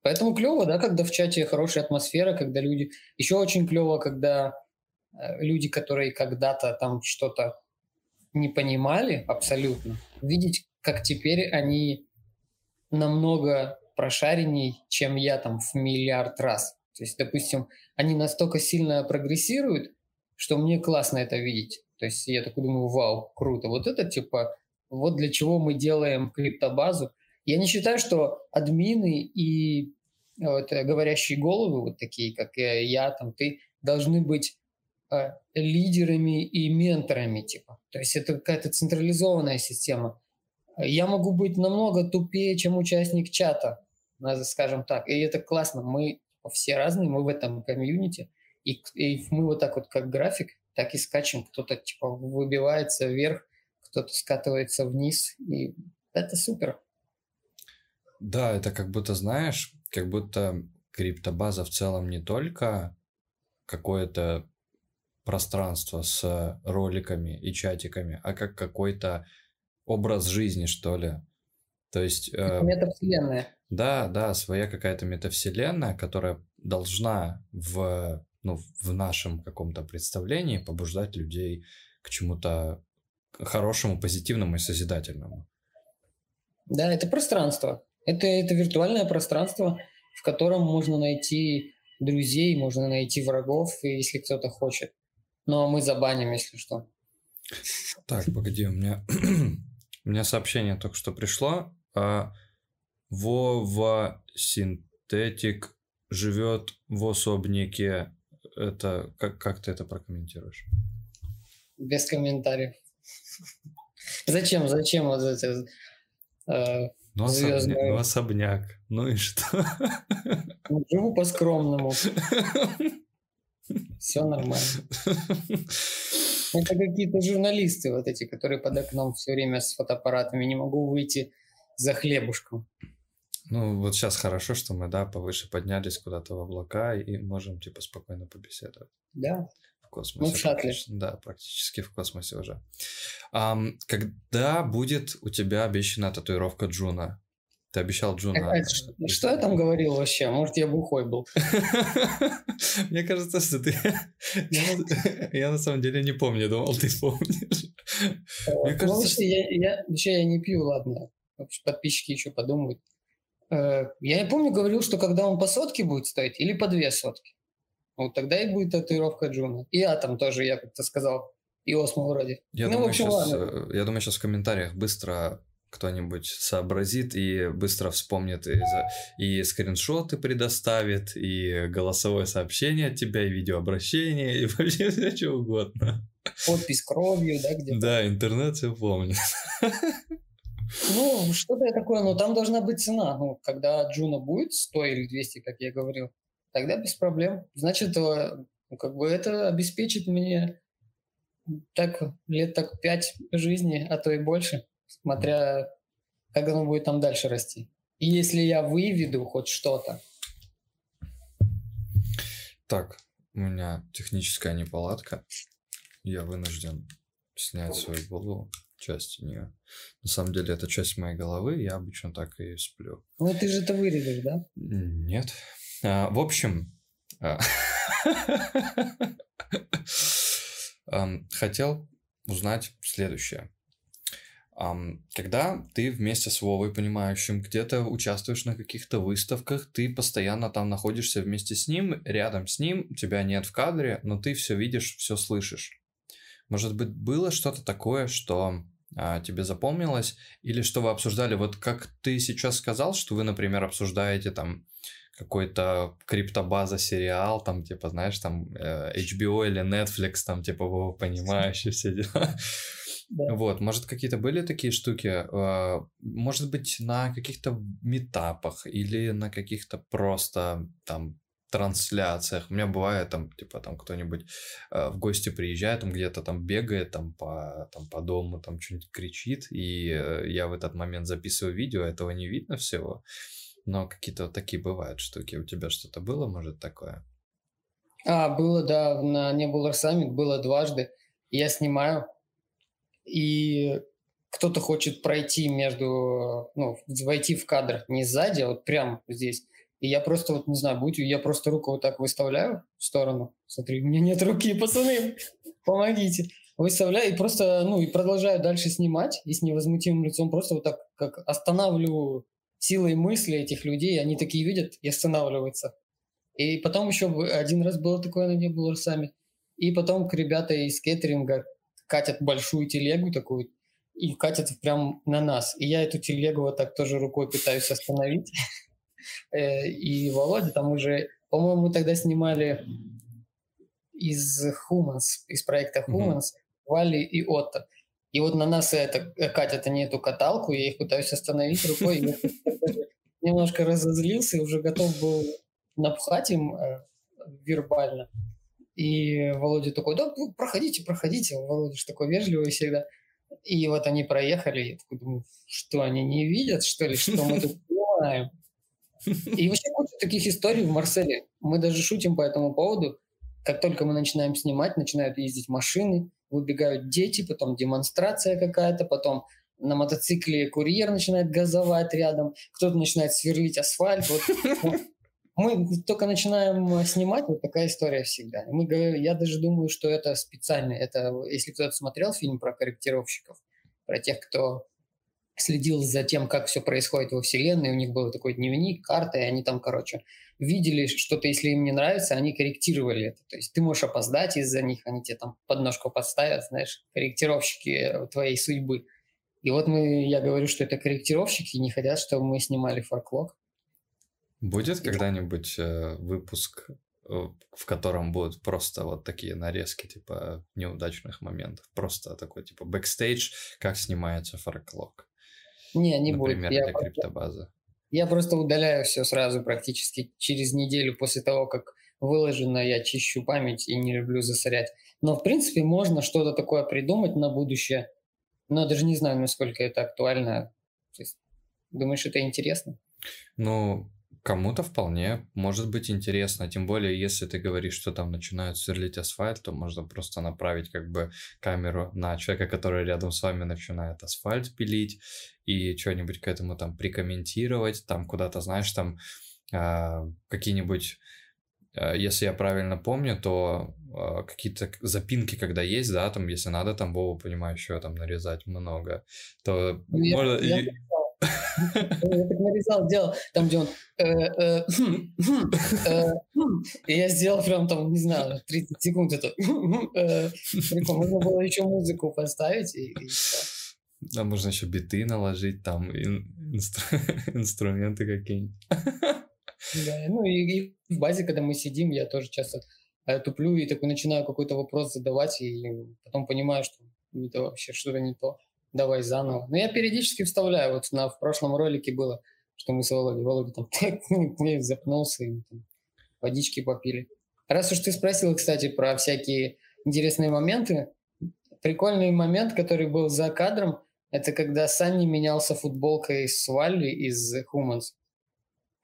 Поэтому клево, да, когда в чате хорошая атмосфера, когда люди... Еще очень клево, когда э, люди, которые когда-то там что-то не понимали абсолютно, видеть, как теперь они намного прошаренней, чем я там в миллиард раз. То есть, допустим, они настолько сильно прогрессируют, что мне классно это видеть. То есть я такой думаю, вау, круто. Вот это типа, вот для чего мы делаем криптобазу. Я не считаю, что админы и вот, э, говорящие головы, вот такие, как я, там, ты, должны быть э, лидерами и менторами, типа. То есть это какая-то централизованная система. Я могу быть намного тупее, чем участник чата, скажем так. И это классно. Мы все разные, мы в этом комьюнити. И, и мы вот так вот, как график, так и скачем. Кто-то типа выбивается вверх, кто-то скатывается вниз. И это супер. Да, это как будто, знаешь, как будто криптобаза в целом не только какое-то пространство с роликами и чатиками, а как какой-то образ жизни, что ли. То есть... Э, метавселенная. Да, да, своя какая-то метавселенная, которая должна в, ну, в нашем каком-то представлении побуждать людей к чему-то хорошему, позитивному и созидательному. Да, это пространство. Это, это виртуальное пространство, в котором можно найти друзей, можно найти врагов, если кто-то хочет. Но мы забаним, если что. Так, погоди, у меня, у меня сообщение только что пришло. А, Вова Синтетик живет в особняке. Это как, как ты это прокомментируешь? Без комментариев. Зачем? Зачем вот это? Э, ну, особняк, ну, особняк. Ну и что? Ну, живу по-скромному. Все нормально. Это какие-то журналисты вот эти, которые под окном все время с фотоаппаратами. Не могу выйти за хлебушком. Ну, вот сейчас хорошо, что мы, да, повыше поднялись куда-то в облака и можем, типа, спокойно побеседовать. Да. Космосе. Ну, в шаттле. Да, практически в космосе уже. Эм, когда будет у тебя обещана татуировка Juno? Ты обещал Juno. А, что, что я там говорил вообще? Может, я бухой был? Мне кажется, что ты... Я на самом деле не помню, думал, ты помнишь. Мне кажется... Я я не пью, ладно. Подписчики еще подумают. Э, я не помню, говорил, что когда он по сотке будет стоить или по две сотки. Вот тогда и будет татуировка Juno. И Атом тоже, я как-то сказал. И Osmo вроде. Я, ну, думаю, общем, сейчас, ладно. Э, я думаю, сейчас в комментариях быстро кто-нибудь сообразит и быстро вспомнит и, и скриншоты предоставит, и голосовое сообщение от тебя, и видеообращение, и вообще все что угодно. Подпись кровью, да, где-то? Да, интернет все помнит. Ну, что-то такое, но там должна быть цена. Ну, когда Juno будет 100 или 200, как я говорил, тогда без проблем. Значит, э, ну, как бы это обеспечит мне так лет так пять жизни, а то и больше, смотря как оно будет там дальше расти. И если я выведу хоть что-то. Так, у меня техническая неполадка. Я вынужден снять свою голову, часть нее. На самом деле, это часть моей головы, я обычно так и сплю. Ну, ты же это вырежешь, да? Нет. А, в общем, а, хотел узнать следующее. Когда ты вместе с Вовой, понимающим, где-то участвуешь на каких-то выставках, ты постоянно там находишься вместе с ним, рядом с ним, тебя нет в кадре, но ты все видишь, все слышишь. Может быть, было что-то такое, что а, тебе запомнилось, или что вы обсуждали? Вот как ты сейчас сказал, что вы, например, обсуждаете там какой-то криптобаза сериал, там, типа, знаешь, там, э, HBO или Netflix, там, типа, вы понимающие все дела. Да. Вот, может, какие-то были такие штуки, а, может быть, на каких-то метапах или на каких-то просто там трансляциях. У меня бывает там, типа, там кто-нибудь э, в гости приезжает, там где-то там бегает, там по, там по дому, там что-нибудь кричит, и э, я в этот момент записываю видео, этого не видно всего. Но какие-то вот такие бывают штуки. У тебя что-то было, может, такое? А, было, да, на Nebula Summit было дважды. Я снимаю, и кто-то хочет пройти между, ну, войти в кадр не сзади, а вот прямо здесь. И я просто, вот не знаю, будь, я просто руку вот так выставляю в сторону. Смотри, у меня нет руки, пацаны, помогите. Выставляю и просто, ну, и продолжаю дальше снимать. И с невозмутимым лицом просто вот так, как останавливаю силой мысли этих людей. Они такие видят и останавливаются. И потом еще один раз было такое на Nebula сами. И потом к ребята из кеттеринга катят большую телегу такую и катят прям на нас. И я эту телегу вот так тоже рукой пытаюсь остановить. Э, и Володя там уже, по-моему, мы тогда снимали из Humans, из проекта Humans, Вали и Отто. И вот на нас это э, катят они эту каталку, я их пытаюсь остановить рукой. Немножко разозлился и уже готов был напхать им э, вербально. И Володя такой, да, проходите, проходите. Володя же такой вежливый всегда. И вот они проехали, я такой думаю, что они не видят, что ли, что мы тут делаем? И вообще куча таких историй в Марселе. Мы даже шутим по этому поводу. Как только мы начинаем снимать, начинают ездить машины, выбегают дети, потом демонстрация какая-то, потом на мотоцикле курьер начинает газовать рядом, кто-то начинает сверлить асфальт. Вот. Мы только начинаем снимать, вот такая история всегда. Мы, я даже думаю, что это специально. Это, если кто-то смотрел фильм про корректировщиков, про тех, кто следил за тем, как все происходит во Вселенной, у них был такой дневник, карта, и они там, короче, видели что-то, если им не нравится, они корректировали это. То есть ты можешь опоздать из-за них, они тебе там подножку подставят, знаешь, корректировщики твоей судьбы. И вот мы, я говорю, что это корректировщики, не хотят, чтобы мы снимали фарклог. Будет когда-нибудь э, выпуск, э, в котором будут просто вот такие нарезки, типа, неудачных моментов? Просто такой, типа, бэкстейдж, как снимается фарклог? Не, не Например, будет. для криптобазы. Я просто удаляю все сразу практически через неделю после того, как выложено, я чищу память и не люблю засорять. Но, в принципе, можно что-то такое придумать на будущее, но даже не знаю, насколько это актуально. То есть, думаешь, это интересно? Ну, Кому-то вполне может быть интересно, тем более, если ты говоришь, что там начинают сверлить асфальт, то можно просто направить как бы камеру на человека, который рядом с вами начинает асфальт пилить, и что-нибудь к этому там прикомментировать, там куда-то, знаешь, там э, какие-нибудь э, если я правильно помню, то э, какие-то запинки, когда есть, да, там, если надо, там Вову, понимаю, еще там нарезать много, то ну, я, можно... Я, я так нарезал, делал, там, где он... Э, э, хм, хм, э, хм. И я сделал прям там, не знаю, 30 секунд это... Можно было еще музыку поставить и Да, можно еще биты наложить, там инструменты какие-нибудь. Да, ну и, в базе, когда мы сидим, я тоже часто туплю и такой начинаю какой-то вопрос задавать, и потом понимаю, что это вообще что-то не то давай заново. Но я периодически вставляю. Вот на, в прошлом ролике было, что мы с Володей, Володя там запнулся и там, водички попили. Раз уж ты спросил, кстати, про всякие интересные моменты, прикольный момент, который был за кадром, Это когда Санни менялся футболкой с Валли из Humans.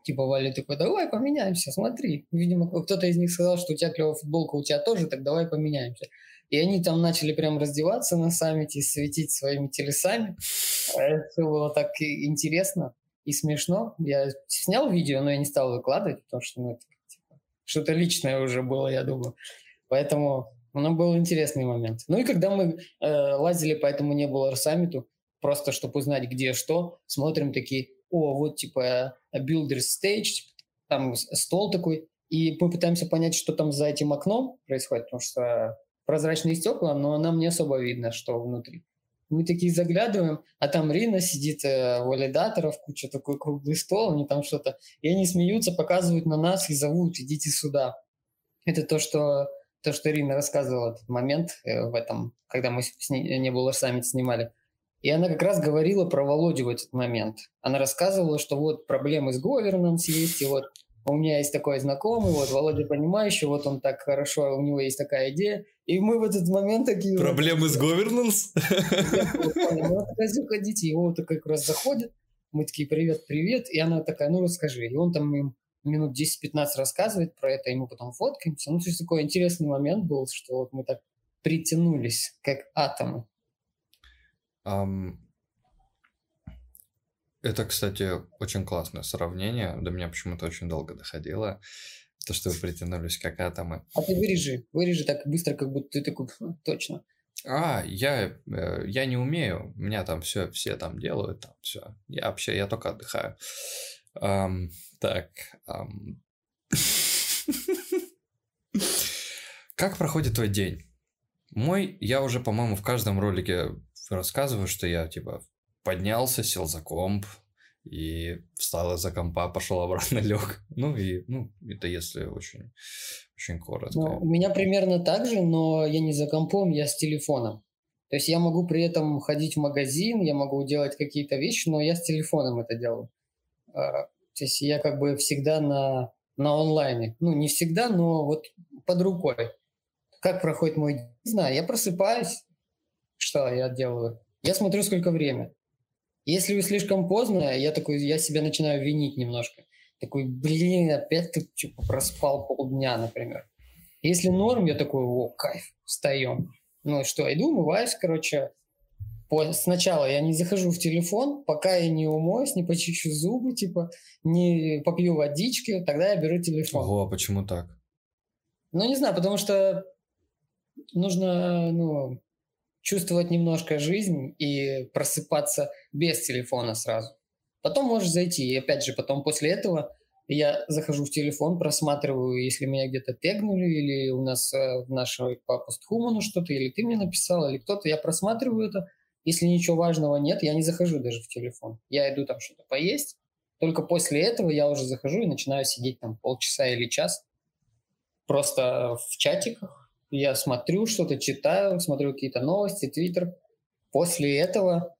Типа Валли такой, давай поменяемся, смотри. Видимо, кто-то из них сказал, что у тебя клевая футболка, у тебя тоже, так давай поменяемся. И они там начали прям раздеваться на саммите, светить своими телесами. Это было так интересно и смешно. Я снял видео, но я не стал выкладывать, потому что ну, это типа, что-то личное уже было, я думаю. Поэтому ну, был интересный момент. Ну и когда мы э, лазили по этому не было саммиту, просто чтобы узнать, где что, смотрим такие, о, вот типа builder stage, там стол такой, и мы пытаемся понять, что там за этим окном происходит, потому что прозрачные стекла, но нам не особо видно, что внутри. Мы такие заглядываем, а там Рина сидит, э, валидаторов, куча такой круглый стол, они там что-то... И они смеются, показывают на нас и зовут, идите сюда. Это то, что, то, что Рина рассказывала этот момент э, в этом, когда мы с ней, не было саммит снимали. И она как раз говорила про Володю в этот момент. Она рассказывала, что вот проблемы с governance есть, и вот у меня есть такой знакомый, вот Володя понимающий, вот он так хорошо, у него есть такая идея. И мы в этот момент такие... Проблемы вот, с governance? Ну, заходите, он такой как раз заходит, мы такие, привет, привет, и она такая, ну расскажи. И он там им минут 10-15 рассказывает про это, и мы потом фоткаемся. Ну, то есть такой интересный момент был, что вот мы так притянулись, как атомы. Um, это, кстати, очень классное сравнение. До меня почему-то очень долго доходило. То, что вы притянулись как атомы. А ты вырежи. Вырежи так быстро, как будто ты такой, точно. А, я, э, я не умею. У меня там все, все там делают, там все. Я вообще, я только отдыхаю. Um, так. Um... как проходит твой день? Мой, я уже, по-моему, в каждом ролике рассказываю, что я, типа, поднялся, сел за комп, и встал из-за компа, пошел обратно, лег. Ну и, ну, это если очень, очень коротко. Ну, у меня примерно так же, но я не за компом, я с телефоном. То есть я могу при этом ходить в магазин, я могу делать какие-то вещи, но я с телефоном это делаю. А, то есть я как бы всегда на, на онлайне. Ну, не всегда, но вот под рукой. Как проходит мой день? Не знаю, я просыпаюсь. Что я делаю? Я смотрю, сколько время. Если вы слишком поздно, я такой, я себя начинаю винить немножко. Такой, блин, опять ты типа, проспал полдня, например. Если норм, я такой, о, кайф, встаем. Ну что, иду, умываюсь, короче. Сначала я не захожу в телефон, пока я не умоюсь, не почищу зубы, типа, не попью водички, тогда я беру телефон. Ого, а почему так? Ну, не знаю, потому что нужно, ну, чувствовать немножко жизнь и просыпаться без телефона сразу. Потом можешь зайти. И опять же, потом после этого я захожу в телефон, просматриваю, если меня где-то тегнули, или у нас э, в нашей по постхуману что-то, или ты мне написал, или кто-то, я просматриваю это. Если ничего важного нет, я не захожу даже в телефон. Я иду там что-то поесть. Только после этого я уже захожу и начинаю сидеть там полчаса или час просто в чатиках, я смотрю что-то, читаю, смотрю какие-то новости, твиттер. После этого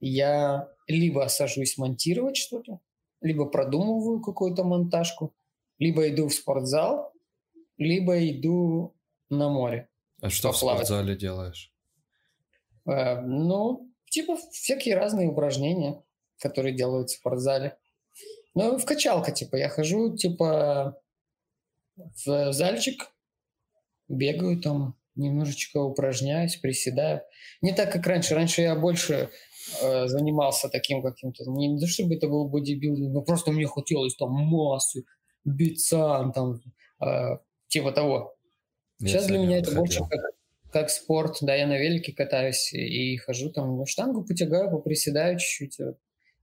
я либо сажусь монтировать что-то, либо продумываю какую-то монтажку, либо иду в спортзал, либо иду на море. А что поплавать. в спортзале делаешь? Э, ну, типа всякие разные упражнения, которые делают в спортзале. Ну, в качалка, типа, я хожу, типа, в зальчик, бегаю там, немножечко упражняюсь, приседаю. Не так, как раньше. Раньше я больше э, занимался таким каким-то, не то чтобы это был бодибилдинг, но просто мне хотелось там массы, бица, там, э, типа того. Я Сейчас для меня это хотел. больше как, как спорт. Да, я на велике катаюсь и, и хожу там, штангу потягаю, поприседаю чуть-чуть, э,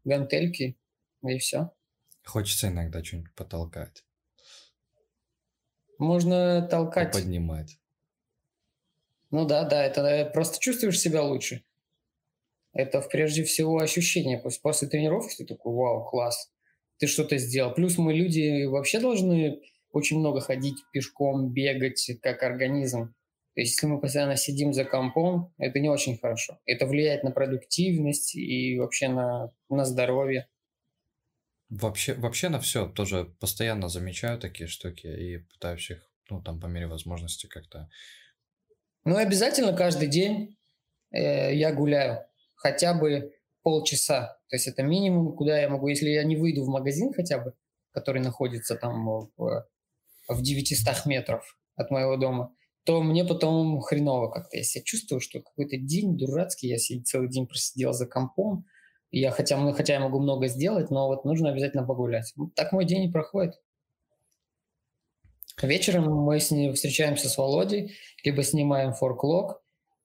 гантельки, и все. Хочется иногда что-нибудь потолкать. Можно толкать. Поднимать. Ну да, да, это просто чувствуешь себя лучше. Это прежде всего ощущение. После тренировки ты такой, вау, класс, ты что-то сделал. Плюс мы люди вообще должны очень много ходить пешком, бегать как организм. То есть если мы постоянно сидим за компом, это не очень хорошо. Это влияет на продуктивность и вообще на, на здоровье. Вообще, вообще на все тоже постоянно замечаю такие штуки и пытаюсь их, ну, там, по мере возможности как-то... Ну, обязательно каждый день э, я гуляю. хотя бы полчаса. То есть это минимум, куда я могу, если я не выйду в магазин хотя бы, который находится там в, в 900 метров от моего дома, то мне потом хреново как-то. Я себя чувствую, что какой-то день дурацкий, я целый день просидел за компом, я хотя, хотя я могу много сделать, но вот нужно обязательно погулять. Вот так мой день и проходит. Вечером мы с ней встречаемся с Володей, либо снимаем форклог,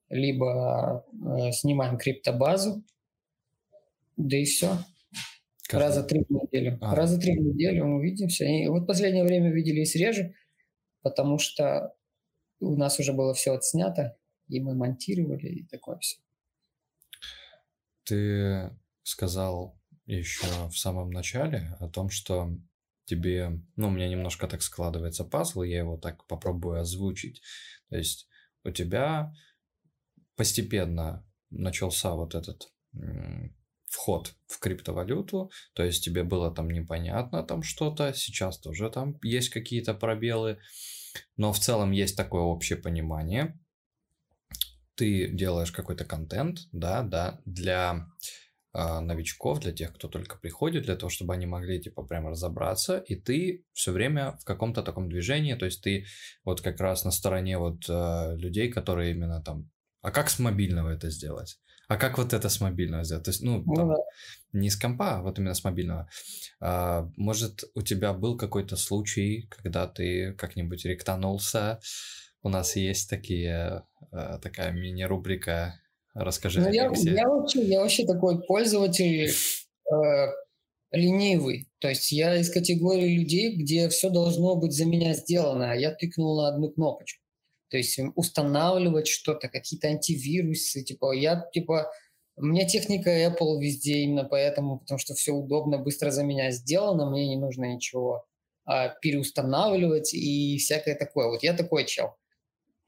либо э, снимаем криптобазу, да и все. Каждый... Раза три в неделю. А. Раза три в неделю мы видимся. И вот последнее время виделись реже, потому что у нас уже было все отснято, и мы монтировали, и такое все. Ты сказал еще в самом начале о том, что тебе, ну, у меня немножко так складывается пазл, я его так попробую озвучить. То есть у тебя постепенно начался вот этот вход в криптовалюту, то есть тебе было там непонятно там что-то, сейчас тоже там есть какие-то пробелы, но в целом есть такое общее понимание. Ты делаешь какой-то контент, да, да, для новичков, для тех, кто только приходит, для того, чтобы они могли, типа, прямо разобраться, и ты все время в каком-то таком движении, то есть ты вот как раз на стороне вот э, людей, которые именно там, а как с мобильного это сделать? А как вот это с мобильного сделать? То есть, ну, ну там, да. не с компа, а вот именно с мобильного. А, может, у тебя был какой-то случай, когда ты как-нибудь ректанулся? У нас есть такие, а, такая мини-рубрика «Расскажи ну, я, я, вообще, я вообще такой пользователь э, ленивый. То есть я из категории людей, где все должно быть за меня сделано, а я тыкнул на одну кнопочку то есть устанавливать что-то, какие-то антивирусы, типа, я, типа, у меня техника Apple везде именно поэтому, потому что все удобно, быстро за меня сделано, мне не нужно ничего а, переустанавливать и всякое такое. Вот я такой чел.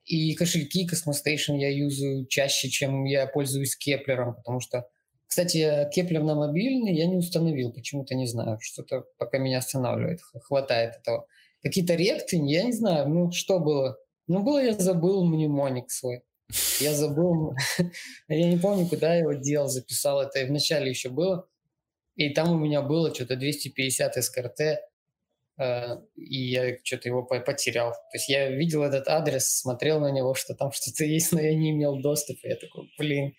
И кошельки Cosmostation я юзаю чаще, чем я пользуюсь Keplr ом, потому что, кстати, Keplr на мобильный я не установил, почему-то не знаю, что-то пока меня останавливает, хватает этого. Какие-то ректы, я не знаю, ну что было. Ну, было я забыл мнемоник свой. Я забыл, я не помню, куда я его делал, записал это, и вначале еще было. И там у меня было что-то 250 СКРТ, и я что-то его потерял. То есть я видел этот адрес, смотрел на него, что там что-то есть, но я не имел доступа. Я такой, блин,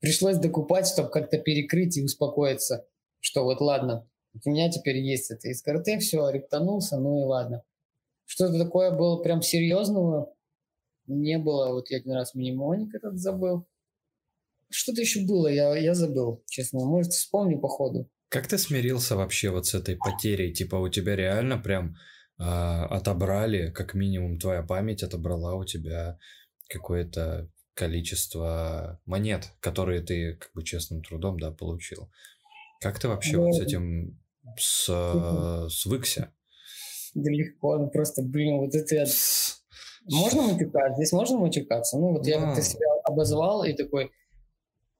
пришлось докупать, чтобы как-то перекрыть и успокоиться, что вот ладно, у меня теперь есть это СКРТ, все, рептанулся, ну и ладно. Что-то такое было прям серьезного не было. Вот я один раз минимоник этот забыл. Что-то еще было, я, я забыл, честно. Может, вспомню по ходу. Как ты смирился вообще вот с этой потерей? Типа у тебя реально прям э, отобрали, как минимум твоя память отобрала у тебя какое-то количество монет, которые ты как бы честным трудом, да, получил. Как ты вообще да. вот с этим с, э, свыкся? Да легко, ну просто, блин, вот это. Можно матюкаться? Здесь можно матюкаться? Ну, вот я как-то себя обозвал и такой,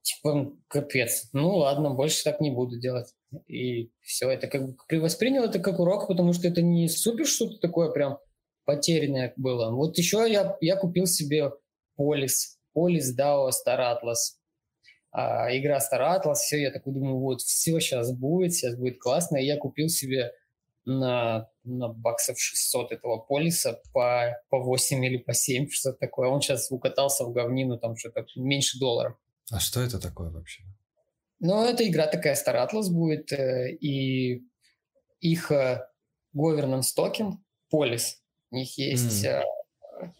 типа, капец, ну ладно, больше так не буду делать. И все, это как бы воспринял это как урок, потому что это не супер что-то такое прям потерянное было. Вот еще я, я купил себе полис, полис DAO Star Atlas. А, игра Star Atlas, все, я такой думаю, вот, все сейчас будет, сейчас будет классно. И я купил себе на, на баксов 600 этого полиса по, по 8 или по 7, что-то такое. Он сейчас укатался в говнину, там что-то меньше долларов. А что это такое вообще? Ну, это игра такая Star Atlas будет, э, и их э, governance токен, полис, у них есть mm.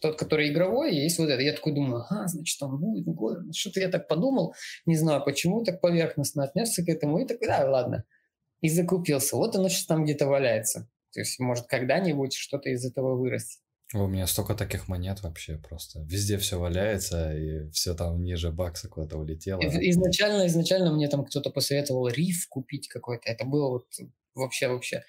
тот, который игровой, и есть вот это. Я такой думаю, ага, значит, он будет governance. Что-то я так подумал, не знаю почему, так поверхностно отнесся к этому, и такой, да, ладно и закупился. Вот оно сейчас там где-то валяется. То есть, может, когда-нибудь что-то из этого вырастет. У меня столько таких монет вообще просто. Везде все валяется, и все там ниже бакса куда-то улетело. Изначально, изначально мне там кто-то посоветовал риф купить какой-то. Это было вот вообще-вообще.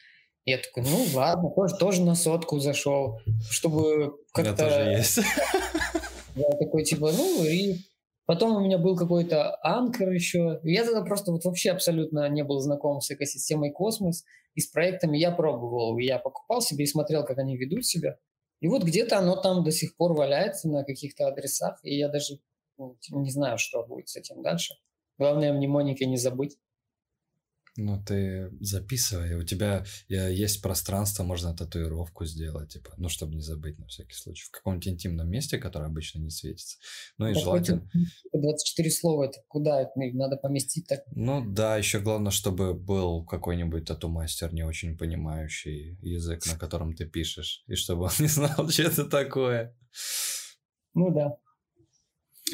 Я такой, ну ладно, тоже, тоже на сотку зашел, чтобы как-то... У меня тоже есть. Я такой, типа, ну, риф. Потом у меня был какой-то анкер еще. Я тогда просто вот вообще абсолютно не был знаком с экосистемой космос и с проектами. Я пробовал, я покупал себе и смотрел, как они ведут себя. И вот где-то оно там до сих пор валяется на каких-то адресах, и я даже ну, не знаю, что будет с этим дальше. Главное, мнемоники не забыть. Ну, ты записывай. У тебя есть пространство, можно татуировку сделать, типа, ну, чтобы не забыть на всякий случай. В каком-нибудь интимном месте, которое обычно не светится. Ну, и так желательно... 24 слова, это куда? Это надо поместить так? Ну, да, еще главное, чтобы был какой-нибудь тату-мастер, не очень понимающий язык, на котором ты пишешь, и чтобы он не знал, что это такое. Ну, да.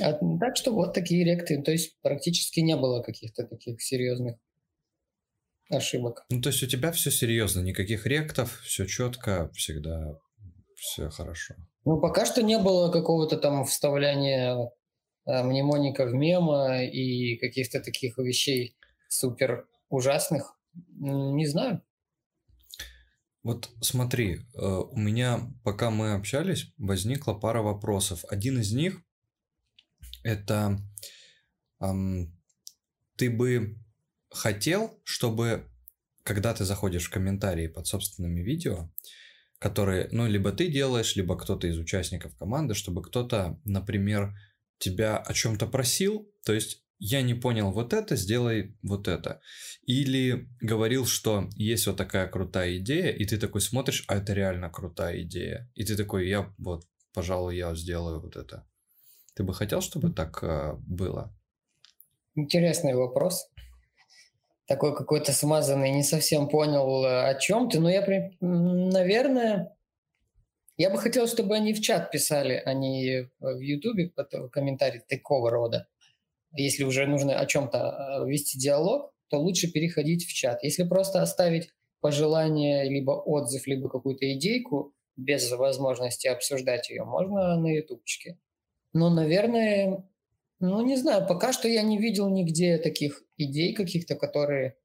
А, так что вот такие ректы. То есть практически не было каких-то таких серьезных ошибок. Ну, то есть у тебя все серьезно, никаких ректов, все четко, всегда все хорошо. Ну, пока что не было какого-то там вставляния э, мнемоника в мема и каких-то таких вещей супер ужасных. Не знаю. Вот смотри, э, у меня, пока мы общались, возникла пара вопросов. Один из них это эм, ты бы хотел, чтобы когда ты заходишь в комментарии под собственными видео, которые, ну, либо ты делаешь, либо кто-то из участников команды, чтобы кто-то, например, тебя о чем-то просил, то есть я не понял вот это, сделай вот это. Или говорил, что есть вот такая крутая идея, и ты такой смотришь, а это реально крутая идея. И ты такой, я вот, пожалуй, я сделаю вот это. Ты бы хотел, чтобы так э, было? Интересный вопрос такой какой-то смазанный, не совсем понял, э, о чем ты. Но я, наверное, я бы хотел, чтобы они в чат писали, а не в Ютубе комментарии такого рода. Если уже нужно о чем-то э, вести диалог, то лучше переходить в чат. Если просто оставить пожелание, либо отзыв, либо какую-то идейку, без возможности обсуждать ее, можно на ютубчике. Но, наверное, ну, не знаю, пока что я не видел нигде таких идей каких-то, которые...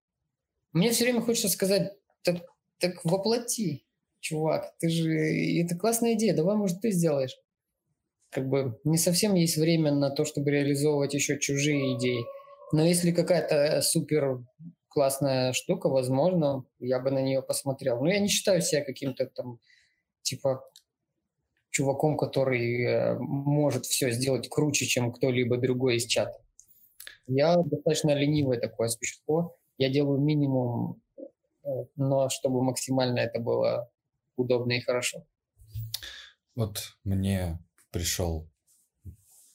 Мне все время хочется сказать, так, так воплоти, чувак, ты же... Это классная идея, давай, может, ты сделаешь. Как бы не совсем есть время на то, чтобы реализовывать еще чужие идеи. Но если какая-то супер классная штука, возможно, я бы на нее посмотрел. Но я не считаю себя каким-то там, типа, чуваком, который э, может все сделать круче, чем кто-либо другой из чата. Я достаточно ленивое такое существо. Я делаю минимум, э, но чтобы максимально это было удобно и хорошо. Вот мне пришел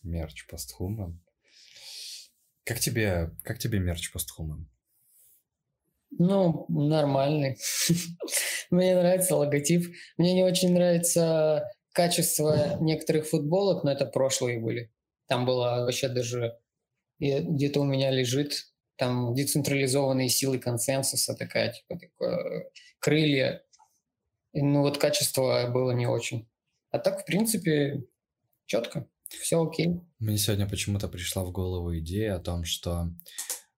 мерч постхуман. Как тебе, как тебе мерч постхуман? Ну, нормальный. Мне нравится логотип. Мне не очень нравится качество некоторых футболок, но это прошлые были. Там было вообще даже где-то у меня лежит там децентрализованные силы консенсуса, такая типа такое, крылья. И, ну вот качество было не очень. А так, в принципе, четко, все окей. Мне сегодня почему-то пришла в голову идея о том, что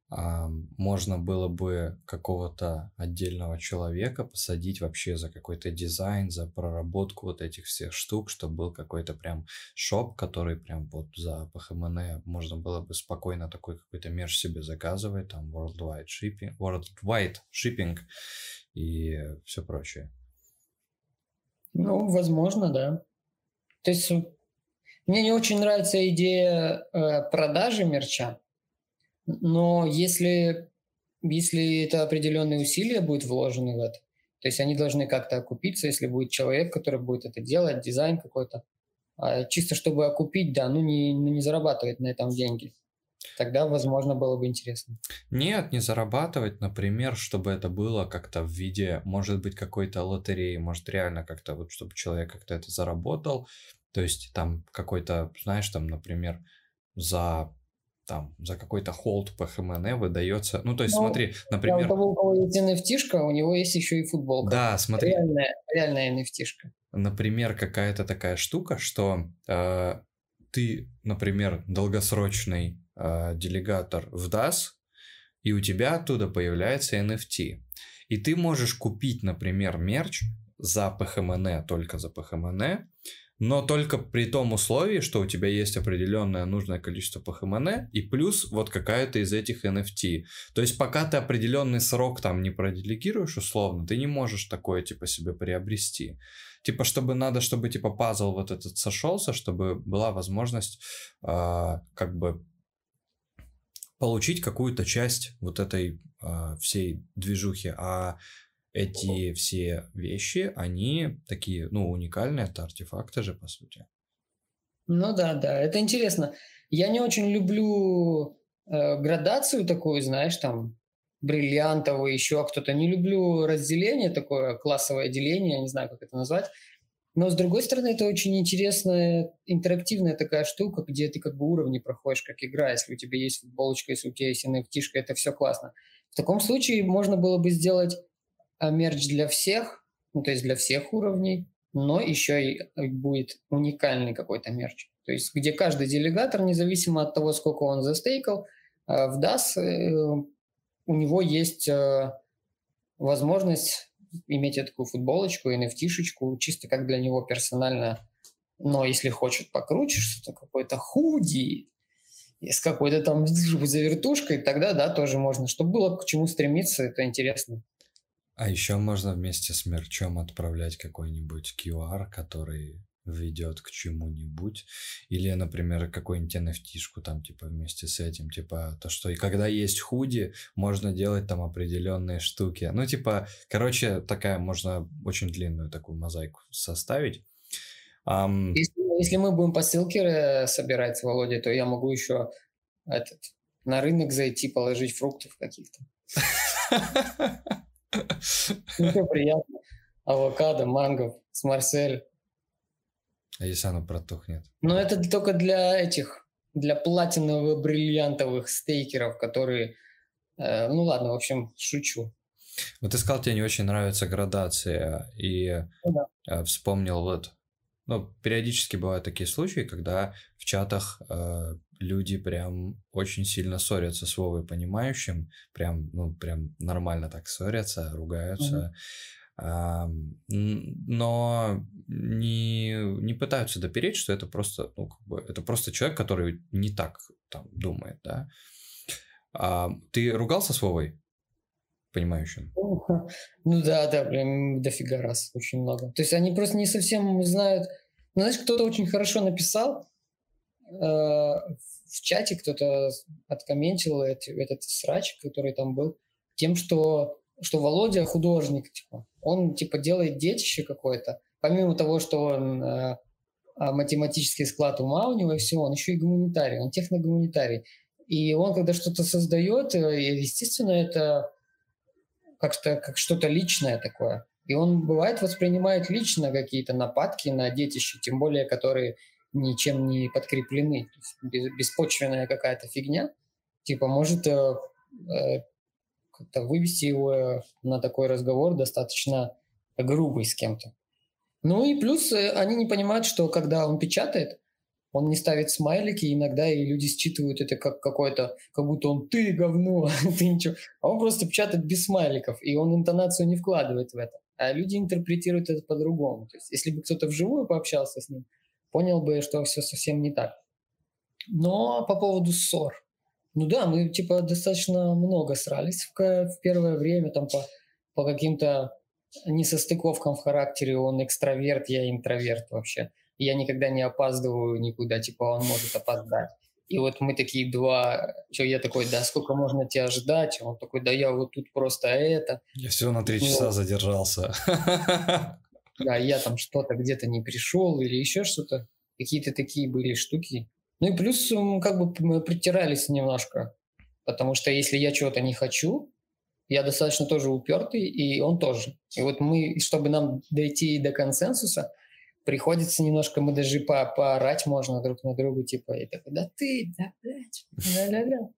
можно было бы какого-то отдельного человека посадить вообще за какой-то дизайн, за проработку вот этих всех штук, чтобы был какой-то прям шоп, который прям вот за PHMN можно было бы спокойно такой какой-то мерч себе заказывать, там worldwide shipping, worldwide shipping и все прочее. Ну, возможно, да. То есть мне не очень нравится идея э, продажи мерча, но если, если это определенные усилия будут вложены в это, то есть они должны как-то окупиться, если будет человек, который будет это делать, дизайн какой-то, а чисто чтобы окупить, да, ну не, ну не зарабатывать на этом деньги. Тогда, возможно, было бы интересно. Нет, не зарабатывать, например, чтобы это было как-то в виде, может быть, какой-то лотереи, может, реально как-то вот, чтобы человек как-то это заработал. То есть там какой-то, знаешь, там, например, за там за какой-то холд по ХМН выдается. Ну, то есть, ну, смотри, например... У того, у кого есть nft у него есть еще и футболка. Да, смотри. Реальная, реальная nft -шка. Например, какая-то такая штука, что э, ты, например, долгосрочный э, делегатор в DAS, и у тебя оттуда появляется NFT. И ты можешь купить, например, мерч за PHMN, только за PHMN, но только при том условии, что у тебя есть определенное нужное количество ПХМН и плюс вот какая-то из этих NFT. То есть пока ты определенный срок там не проделегируешь условно, ты не можешь такое типа себе приобрести. Типа чтобы надо, чтобы типа пазл вот этот сошелся, чтобы была возможность э, как бы получить какую-то часть вот этой э, всей движухи, а эти все вещи, они такие, ну, уникальные, это артефакты же, по сути. Ну да, да, это интересно. Я не очень люблю э, градацию такую, знаешь, там, бриллиантовый, еще кто-то. Не люблю разделение такое, классовое деление, не знаю, как это назвать. Но, с другой стороны, это очень интересная, интерактивная такая штука, где ты как бы уровни проходишь, как игра. Если у тебя есть футболочка, если у тебя есть nft это все классно. В таком случае можно было бы сделать мерч для всех, ну, то есть для всех уровней, но еще и э, будет уникальный какой-то мерч. То есть где каждый делегатор, независимо от того, сколько он застейкал, э, в DAS э, у него есть возможность иметь такую футболочку, NFT-шечку, чисто как для него персонально. Но если хочет покруче, что-то какой-то худи, с какой-то там завертушкой, тогда да, тоже можно. Чтобы было к чему стремиться, это интересно. А еще можно вместе с мерчом отправлять какой-нибудь QR, который ведет к чему-нибудь. Или, например, какую-нибудь nft там, типа, вместе с этим, типа, то, что и когда есть худи, можно делать там определенные штуки. Ну, типа, короче, такая, можно очень длинную такую мозаику составить. Um... Если, если мы будем по ссылке э, собирать с Володей, то я могу еще этот, на рынок зайти, положить фруктов каких-то. Ну, приятно. Авокадо, манго, с Марсель. А если оно протухнет? Но это только для этих, для платиново-бриллиантовых стейкеров, которые... Э, ну ладно, в общем, шучу. Вот ты сказал, тебе не очень нравится градация, и ну да. Э, вспомнил вот... Ну, периодически бывают такие случаи, когда в чатах э, люди прям очень сильно ссорятся с Вовой понимающим, прям, ну, прям нормально так ссорятся, ругаются. Mm-hmm но не, не пытаются допереть, что это просто, ну, как бы, это просто человек, который не так там думает, да. А, ты ругался с Вовой? Понимающим? Ну да, да, прям дофига раз, очень много. То есть они просто не совсем знают... Ну, знаешь, кто-то очень хорошо написал, в чате кто-то откомментил этот срач, который там был, тем, что что Володя художник, типа, он типа делает детище какое-то, помимо того, что он э, а, математический склад ума у него и все, он еще и гуманитарий, он техногуманитарий. И он, когда что-то создает, э, естественно, это как-то как что-то личное такое. И он бывает воспринимает лично какие-то нападки на детище, тем более, которые ничем не подкреплены. То есть беспочвенная какая-то фигня, типа может э, э как-то вывести его на такой разговор достаточно грубый с кем-то. Ну и плюс э, они не понимают, что когда он печатает, он не ставит смайлики, иногда и люди считывают это как какой-то, как будто он «ты говно», ты ничего. А он просто печатает без смайликов, и он интонацию не вкладывает в это. А люди интерпретируют это по-другому. То есть если бы кто-то вживую пообщался с ним, понял бы, что все совсем не так. Но по поводу ссор. Ну да, мы типа достаточно много срались в, в первое время там по, по каким-то несостыковкам в характере. Он экстраверт, я интроверт вообще. Я никогда не опаздываю никуда, типа он может опоздать. И вот мы такие два, что я такой, да сколько можно тебя ждать? Он такой, да я вот тут просто это. Я всего на три часа задержался. Да, я там что-то где-то не пришел или еще что-то. Какие-то такие были штуки. Ну и плюс как бы мы притирались немножко, потому что если я чего-то не хочу, я достаточно тоже упертый, и он тоже. И вот мы, чтобы нам дойти до консенсуса, приходится немножко, мы даже по поорать можно друг на друга, типа, и такой, да ты, да, блядь, ля-ля-ля.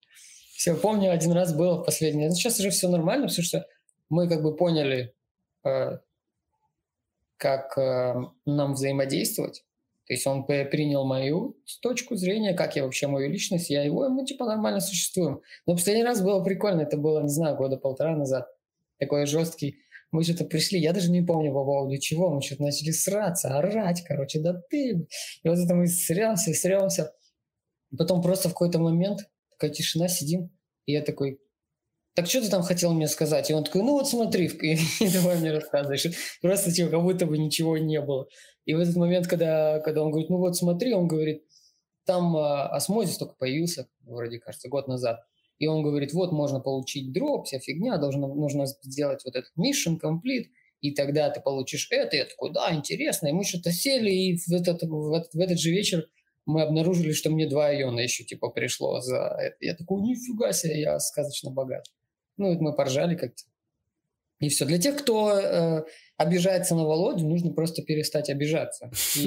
Все, помню, один раз было последний. Ну, сейчас уже все нормально, потому что мы как бы поняли, э, как э, нам взаимодействовать. То есть он принял мою точку зрения, как я вообще мою личность, я его, мы типа нормально существуем. Но последний раз было прикольно, это было, не знаю, года полтора назад. Такой жесткий. Мы что-то пришли, я даже не помню по поводу чего, мы что-то начали сраться, орать, короче, да ты. И вот это мы срёмся, срёмся. Потом просто в какой-то момент такая тишина, сидим, и я такой, так что ты там хотел мне сказать? И он такой, ну вот смотри, и, давай мне рассказываешь. Просто типа, как будто бы ничего не было. И в этот момент, когда, когда он говорит, ну вот смотри, он говорит, там а, осмозис только появился, вроде кажется, год назад. и он говорит, вот можно получить дроп, вся фигня, должно, нужно сделать вот этот mission complete, и тогда ты получишь это. Я такой, да, интересно. И мы что-то сели, и в этот, в, этот, в этот же вечер мы обнаружили, что мне два иона еще типа пришло за это. Я такой, нифига себе, я сказочно богат. Ну, вот мы поржали как-то. И все. Для тех, кто э, обижается на Володю, нужно просто перестать обижаться.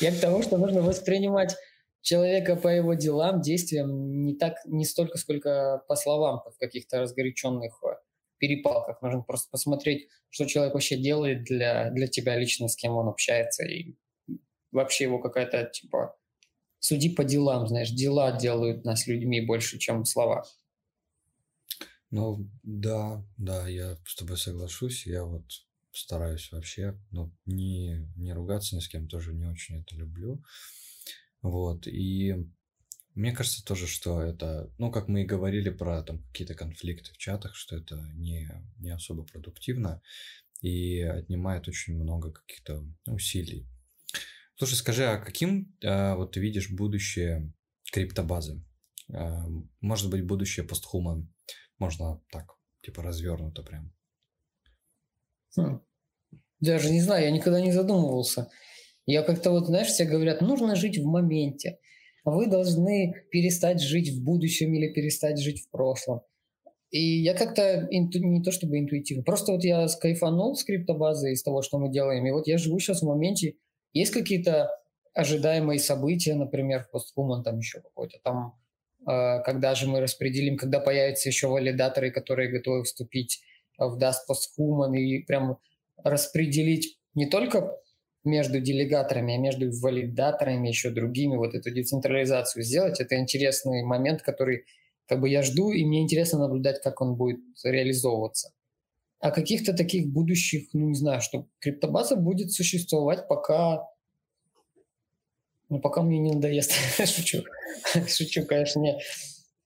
Я к тому, что нужно воспринимать человека по его делам, действиям не так, не столько, сколько по словам в каких-то разгоряченных э, перепалках. Нужно просто посмотреть, что человек вообще делает для, для тебя лично, с кем он общается, и вообще его какая-то, типа, суди по делам, знаешь, дела делают нас людьми больше, чем слова. Ну, да, да, я с тобой соглашусь. Я вот стараюсь вообще, ну, не, не ругаться ни с кем, тоже не очень это люблю. Вот, и мне кажется тоже, что это, ну, как мы и говорили про там какие-то конфликты в чатах, что это не, не особо продуктивно и отнимает очень много каких-то усилий. Слушай, скажи, а каким э, вот ты видишь будущее криптобазы? Э, может быть, будущее постхуман? Можно так, типа развернуто прям. Хм. Даже не знаю, я никогда не задумывался. Я как-то вот, знаешь, все говорят, нужно жить в моменте. Вы должны перестать жить в будущем или перестать жить в прошлом. И я как-то инту, не то чтобы интуитивно, просто вот я скайфанул с криптобазы из того, что мы делаем, и вот я живу сейчас в моменте, есть какие-то ожидаемые события, например, в постхуман там еще какой-то там когда же мы распределим, когда появятся еще валидаторы, которые готовы вступить в Dust Posthuman и прям распределить не только между делегаторами, а между валидаторами, еще другими, вот эту децентрализацию сделать. Это интересный момент, который как бы я жду, и мне интересно наблюдать, как он будет реализовываться. А каких-то таких будущих, ну не знаю, что криптобаза будет существовать, пока ну, пока мне не надоест. Шучу. Шучу, конечно, не.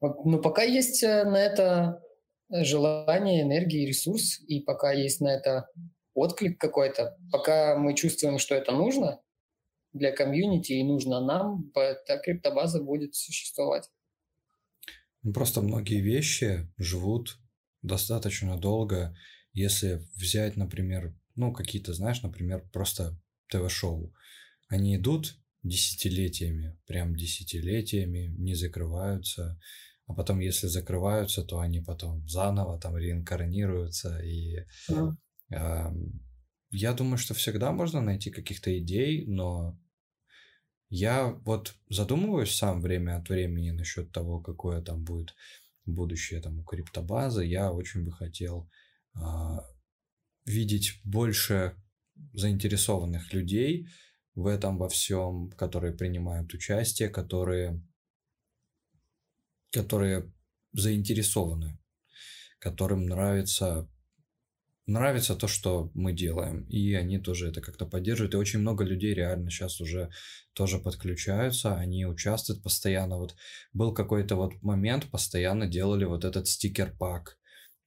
Но пока есть э, на это желание, энергия, ресурс, и пока есть на это отклик какой-то, пока мы чувствуем, что это нужно для комьюнити и нужно нам, эта криптобаза будет существовать. Ну, просто многие вещи живут достаточно долго. Если взять, например, ну, какие-то, знаешь, например, просто ТВ-шоу. Они идут десятилетиями, прям десятилетиями не закрываются. А потом, если закрываются, то они потом заново там реинкарнируются. И mm. э, я думаю, что всегда можно найти каких-то идей, но я вот задумываюсь сам время от времени насчет того, какое там будет будущее там у криптобазы. Я очень бы хотел э, видеть больше заинтересованных людей, в этом во всем, которые принимают участие, которые, которые заинтересованы, которым нравится нравится то, что мы делаем, и они тоже это как-то поддерживают, и очень много людей реально сейчас уже тоже подключаются, они участвуют постоянно, вот был какой-то вот момент, постоянно делали вот этот стикер-пак,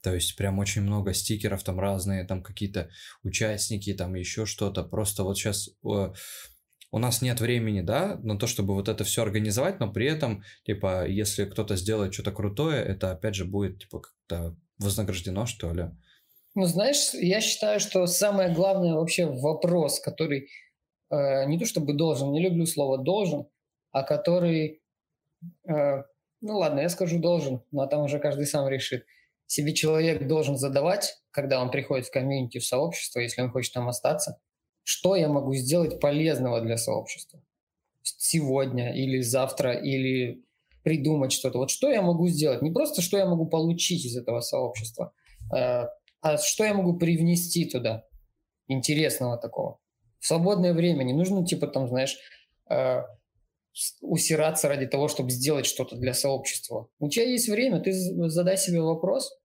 то есть прям очень много стикеров, там разные, там какие-то участники, там еще что-то. Просто вот сейчас э, у нас нет времени, да, на то, чтобы вот это все организовать, но при этом, типа, если кто-то сделает что-то крутое, это опять же будет, типа, как-то вознаграждено, что ли. Ну, знаешь, я считаю, что самое главное вообще вопрос, который э, не то чтобы должен, не люблю слово должен, а который, э, ну ладно, я скажу должен, но там уже каждый сам решит – себе человек должен задавать, когда он приходит в комьюнити, в сообщество, если он хочет там остаться, что я могу сделать полезного для сообщества сегодня или завтра, или придумать что-то. Вот что я могу сделать? Не просто, что я могу получить из этого сообщества, а, а что я могу привнести туда интересного такого. В свободное время не нужно, типа, там, знаешь, а, усираться ради того, чтобы сделать что-то для сообщества. У тебя есть время, ты задай себе вопрос,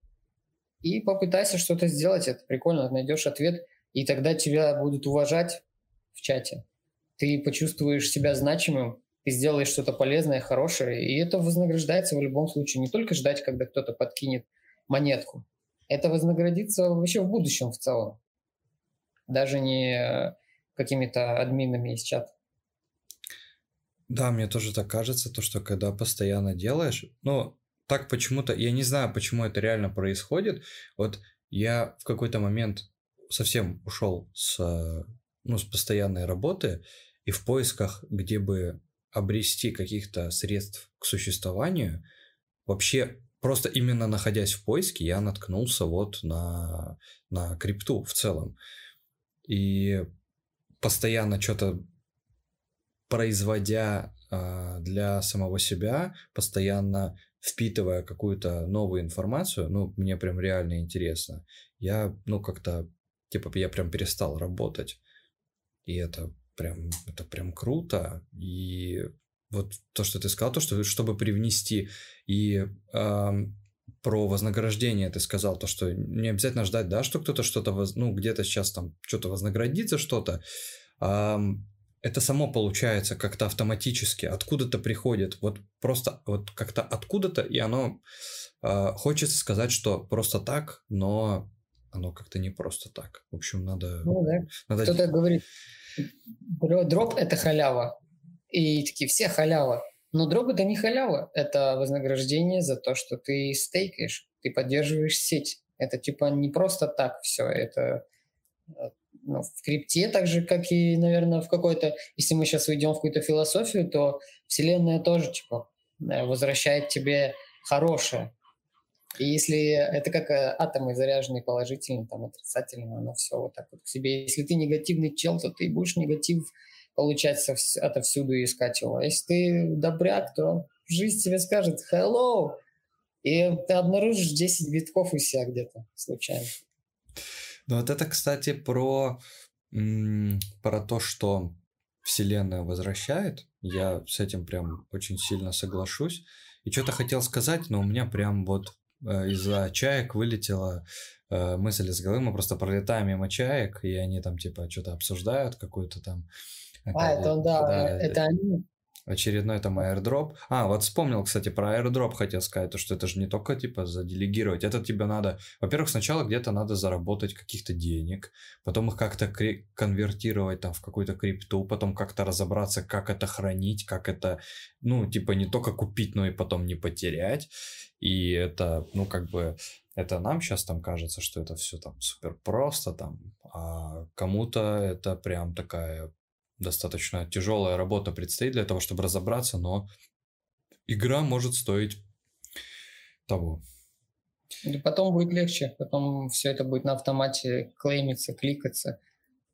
и попытайся что-то сделать. Это прикольно, найдешь ответ, и тогда тебя будут уважать в чате. Ты почувствуешь себя значимым, ты сделаешь что-то полезное, хорошее, и это вознаграждается в любом случае. Не только ждать, когда кто-то подкинет монетку. Это вознаградится вообще в будущем в целом. Даже не какими-то админами из чата. Да, мне тоже так кажется, то, что когда постоянно делаешь, ну, так почему-то, я не знаю, почему это реально происходит. Вот я в какой-то момент совсем ушел с, ну, с постоянной работы и в поисках, где бы обрести каких-то средств к существованию, вообще просто именно находясь в поиске, я наткнулся вот на, на крипту в целом. И постоянно что-то производя э, для самого себя, постоянно впитывая какую-то новую информацию, ну, мне прям реально интересно. Я, ну, как-то, типа, я прям перестал работать. И это прям, это прям круто. И вот то, что ты сказал, то, что чтобы привнести и э, про вознаграждение ты сказал, то, что не обязательно ждать, да, что кто-то что-то, воз, ну, где-то сейчас там что-то вознаградит за что-то. Э, это само получается как-то автоматически, откуда-то приходит, вот просто вот как-то откуда-то, и оно э, хочется сказать, что просто так, но оно как-то не просто так. В общем, надо... Ну, да. надо... Кто-то говорит, дроп – это халява. И такие, все халява. Но дроп – это не халява, это вознаграждение за то, что ты стейкаешь, ты поддерживаешь сеть. Это типа не просто так все, это э, ну, в крипте, так же, как и, наверное, в какой-то, если мы сейчас уйдем в какую-то философию, то Вселенная тоже, типа, э, возвращает тебе хорошее. И если это как э, атомы заряженные положительно, там, отрицательно, оно все вот так вот к себе. Если ты негативный чел, то ты будешь негатив получать отовсюду и искать его. Если ты добряк, то жизнь тебе скажет «hello», и ты обнаружишь 10 битков у себя где-то случайно. Ну вот это, кстати, про, про то, что Вселенная возвращает. Я с этим прям очень сильно соглашусь. И что-то хотел сказать, но у меня прям вот э, из-за чаек вылетела э, мысль из головы. Мы просто пролетаем мимо чаек, и они там типа что-то обсуждают, какую-то там... А, это, да, да, это они очередной там airdrop. А, вот вспомнил, кстати, про airdrop хотел сказать, то, что это же не только, типа, заделегировать. Это тебе надо, во-первых, сначала где-то надо заработать каких-то денег, потом их как-то конвертировать там в какую-то крипту, потом как-то разобраться, как это хранить, как это, ну, типа, не только купить, но и потом не потерять. И это, ну, как бы, это нам сейчас там кажется, что это все там супер просто там, а кому-то это прям такая достаточно тяжелая работа предстоит для того, чтобы разобраться, но игра может стоить того. И потом будет легче, потом все это будет на автомате клеймиться, кликаться.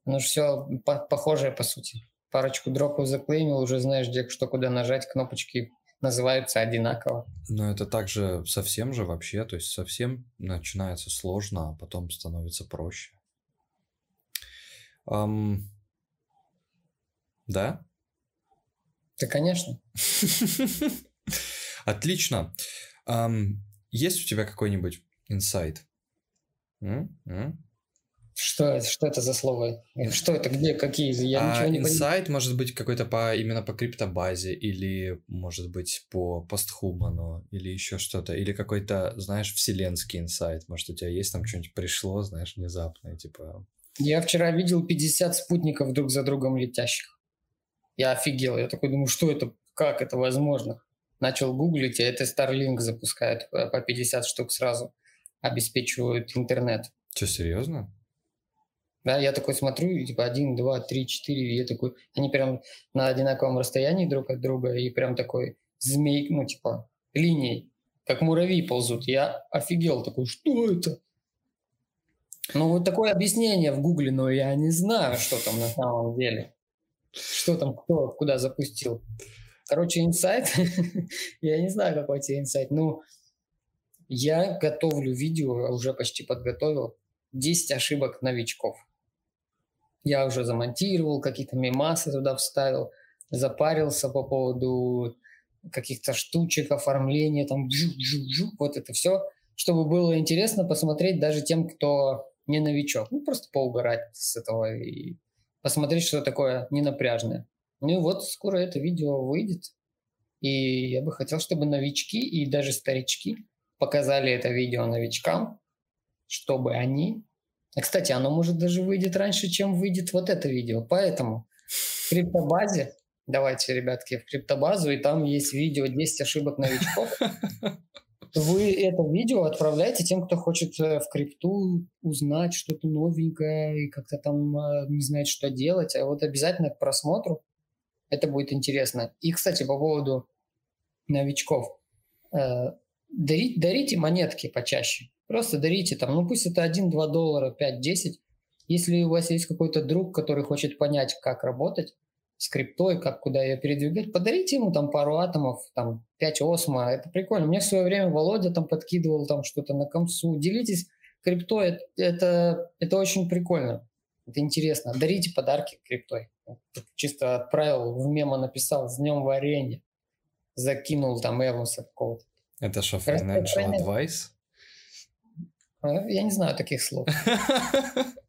Ну, все по похожее, по сути. Парочку дропов заклеймил, уже знаешь, где что куда нажать, кнопочки называются одинаково. Но это также совсем же вообще, то есть совсем начинается сложно, а потом становится проще. Um, да? Да, конечно. Отлично. Есть у тебя какой-нибудь инсайт? Что, это, что это за слово? Что это? Где? Какие? Я а, ничего не Инсайт может быть какой-то по, именно по криптобазе, или может быть по постхуману, или еще что-то, или какой-то, знаешь, вселенский инсайт. Может, у тебя есть там что-нибудь пришло, знаешь, внезапное, типа... Я вчера видел 50 спутников друг за другом летящих. Я офигел. Я такой думаю, что это, как это возможно? Начал гуглить, а это Starlink запускает по 50 штук сразу. Обеспечивают интернет. Что, серьезно? Да, я такой смотрю, типа один, два, три, четыре, и я такой, они прям на одинаковом расстоянии друг от друга, и прям такой змей, ну типа линией, как муравьи ползут. Я офигел, такой, что это? Ну вот такое объяснение в гугле, но я не знаю, что там на самом деле. Что там, кто куда запустил? Короче, инсайт. я не знаю, какой тебе инсайт. Ну, я готовлю видео, уже почти подготовил. 10 ошибок новичков. Я уже замонтировал, какие-то мемасы туда вставил, запарился по поводу каких-то штучек, оформления, там, жук, вот это все, чтобы было интересно посмотреть даже тем, кто не новичок. Ну, просто поугарать с этого и посмотреть, что такое ненапряжное. Ну и вот скоро это видео выйдет. И я бы хотел, чтобы новички и даже старички показали это видео новичкам, чтобы они... А, кстати, оно может даже выйдет раньше, чем выйдет вот это видео. Поэтому в криптобазе давайте, ребятки, в криптобазу, и там есть видео 10 ошибок новичков. Вы это видео отправляете тем, кто хочет э, в крипту узнать что-то новенькое и как-то там э, не знает, что делать. А вот обязательно к просмотру это будет интересно. И, кстати, по поводу новичков. Э, дарите, дарите монетки почаще. Просто дарите там, ну пусть это 1-2 доллара, 5-10. Если у вас есть какой-то друг, который хочет понять, как работать, с криптой, как куда ее передвигать, подарите ему там пару атомов, там 5 осмо, это прикольно. Мне в свое время Володя там подкидывал там что-то на комсу. Делитесь криптой, это, это очень прикольно, это интересно. Дарите подарки криптой. Чисто отправил, в мемо написал «С днем варенья», закинул там Эванса какого-то. Это что, financial advice? А, я не знаю таких слов.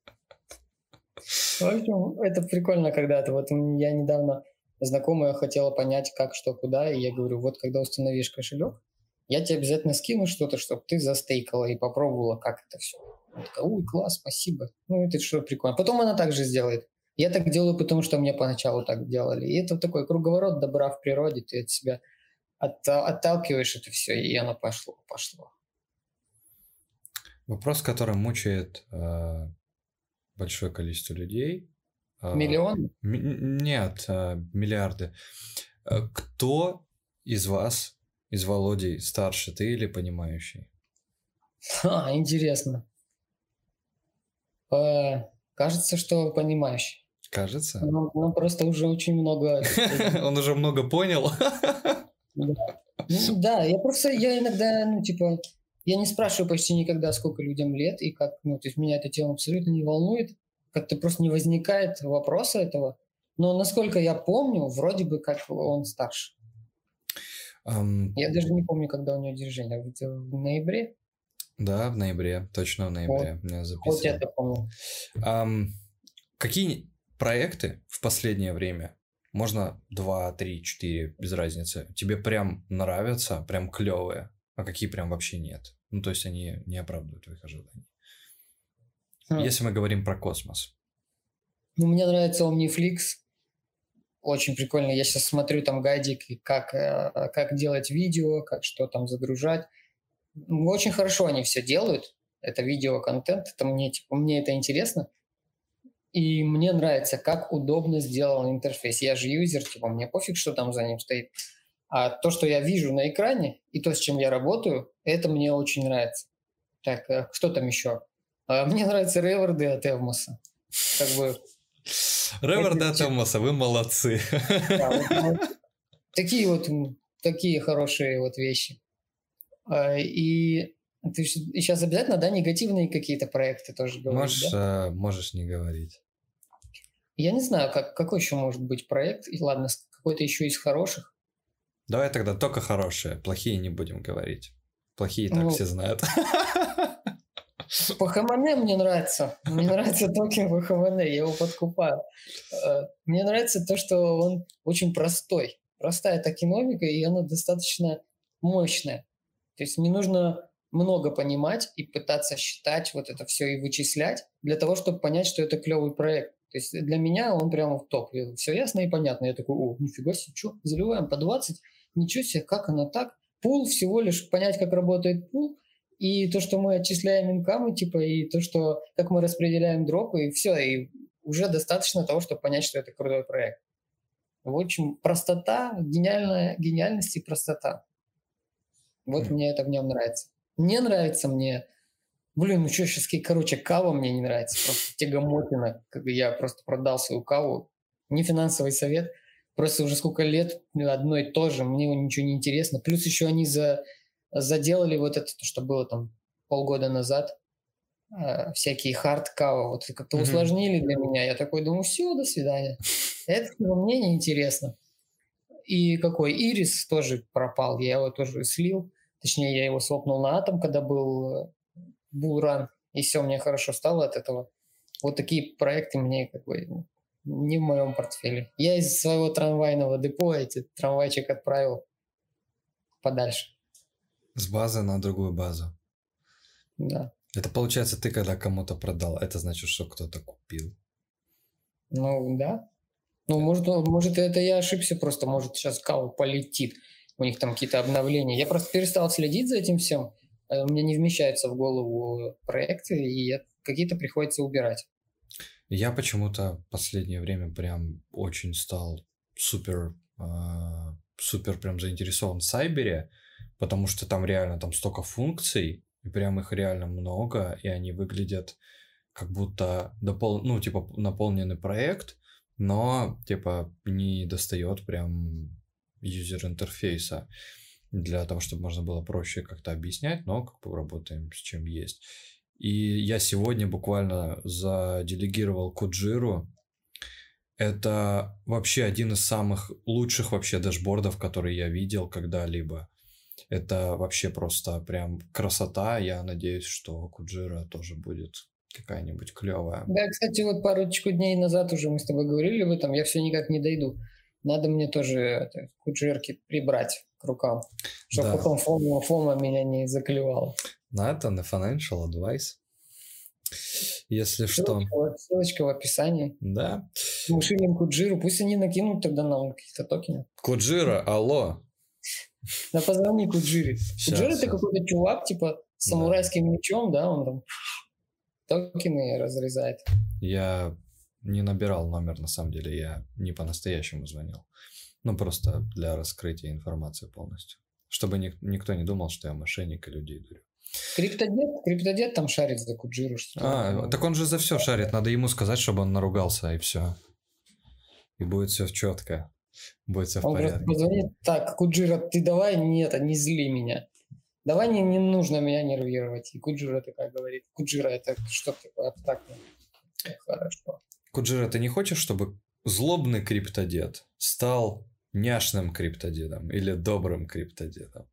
Общем, это прикольно когда-то. Вот я недавно знакомая хотела понять, как, что, куда, и я говорю, вот когда установишь кошелек, я тебе обязательно скину что-то, чтобы ты застейкала и попробовала, как это все. Она такая, ой, класс, спасибо. Ну, это что прикольно. Потом она также сделает. Я так делаю, потому что мне поначалу так делали. И это такой круговорот добра в природе. Ты от себя от, отталкиваешь это все, и оно пошло, пошло. Вопрос, который мучает э, большое количество людей. А, Миллион? Нет, а, миллиарды. А, кто из вас, из Володей, старше, ты или понимающий? А, интересно. Кажется, что понимающий. Кажется? Он, он просто уже очень много... Он уже много понял? Ну да, я просто, я иногда, ну, типа, я не спрашиваю почти никогда, сколько людям лет, и как, ну, то есть меня эта тема абсолютно не волнует. Как-то просто не возникает вопроса этого. Но насколько я помню, вроде бы как он старше. Um, я даже не помню, когда у него день рождения. В ноябре? Да, в ноябре. Точно в ноябре. Вот. Я записал. Вот я это помню. Um, какие проекты в последнее время можно два, три, четыре, без разницы. Тебе прям нравятся, прям клевые а какие прям вообще нет. Ну, то есть они не оправдывают твоих ожиданий. А. Если мы говорим про космос. Ну, мне нравится Omniflix. Очень прикольно. Я сейчас смотрю там гайдики, как, э, как делать видео, как что там загружать. Ну, очень хорошо они все делают. Это видео-контент. Это мне, типа, мне это интересно. И мне нравится, как удобно сделан интерфейс. Я же юзер, типа, мне пофиг, что там за ним стоит. А то, что я вижу на экране, и то, с чем я работаю, это мне очень нравится. Так, э, что там еще? А, мне нравятся реворды от Эвмоса. Как бы... Реворды от Эвмоса, вы молодцы. Да, вот, такие вот такие хорошие вот вещи. А, и ты сейчас обязательно, да, негативные какие-то проекты тоже говоришь, можешь, да? э, можешь не говорить. Я не знаю, как, какой еще может быть проект. И ладно, какой-то еще из хороших. Давай тогда только хорошие, плохие не будем говорить. Плохие так ну, все знают. По ХМН мне нравится. Мне нравится токен по ХМН, я его подкупаю. Э, мне нравится то, что он очень простой. Простая токеномика, и она достаточно мощная. То есть не нужно много понимать и пытаться считать вот это все и вычислять для того, чтобы понять, что это клевый проект. То есть для меня он прямо в топ. Все ясно и понятно. Я такой, о, нифига себе, что, заливаем по 20, ничего себе, как оно так? Пул всего лишь понять, как работает пул, и то, что мы отчисляем инкамы, типа, и то, что как мы распределяем дропы, и все, и уже достаточно того, чтобы понять, что это крутой проект. В общем, простота, гениальная, гениальность и простота. Вот mm. мне это в нем нравится. Не нравится мне, блин, ну что сейчас, короче, кава мне не нравится, просто тягомотина, как я просто продал свою каву, не финансовый совет – Просто уже сколько лет одно и то же, мне ничего не интересно. Плюс еще они за, заделали вот это, что было там полгода назад, э, всякие хардкава, вот как-то mm-hmm. усложнили для меня. Я такой думаю, все, до свидания. Это мне не интересно. И какой Ирис тоже пропал, я его тоже слил. Точнее, я его свопнул на атом, когда был булран, и все, мне хорошо стало от этого. Вот такие проекты мне как бы не в моем портфеле. Я из своего трамвайного депо эти трамвайчик отправил подальше. С базы на другую базу. Да. Это получается, ты когда кому-то продал, это значит, что кто-то купил. Ну, да. Ну, может, может, это я ошибся просто, может, сейчас кау полетит, у них там какие-то обновления. Я просто перестал следить за этим всем, у меня не вмещается в голову проекты, и какие-то приходится убирать. Я почему-то последнее время прям очень стал супер, э, супер прям заинтересован в Сайбере, потому что там реально там столько функций, и прям их реально много, и они выглядят как будто допол... ну, типа, наполненный проект, но, типа, не достает прям юзер-интерфейса для того, чтобы можно было проще как-то объяснять, но как бы работаем с чем есть. И я сегодня буквально заделегировал Куджиру. Это вообще один из самых лучших вообще дашбордов, которые я видел когда-либо. Это вообще просто прям красота. Я надеюсь, что Куджира тоже будет какая-нибудь клевая. Да, кстати, вот парочку дней назад уже мы с тобой говорили об этом, я все никак не дойду. Надо мне тоже это, куджирки прибрать к рукам, чтобы да. потом фома, фома меня не заклевала. Ну, это на financial advice. Если ссылочка, что. Ссылочка в описании. Да. Мы шилим Куджиру, пусть они накинут тогда нам какие-то токены. Куджира, алло. На позвони Куджире. Куджира это какой-то чувак, типа, с самурайским да. мечом, да, он там токены разрезает. Я не набирал номер, на самом деле, я не по-настоящему звонил. Ну, просто для раскрытия информации полностью. Чтобы ни, никто не думал, что я мошенник и людей дурю. Криптодед, криптодед там шарит за Куджиру. Что а, так он же за все шарит. Надо ему сказать, чтобы он наругался, и все. И будет все четко. Будет все он в порядке. Позвонит, так, Куджира, ты давай, нет, не зли меня. Давай не, не нужно меня нервировать. И Куджира такая говорит. Куджира это что такое абстрактное? Хорошо. Куджира, ты не хочешь, чтобы злобный криптодед стал няшным криптодедом или добрым криптодедом?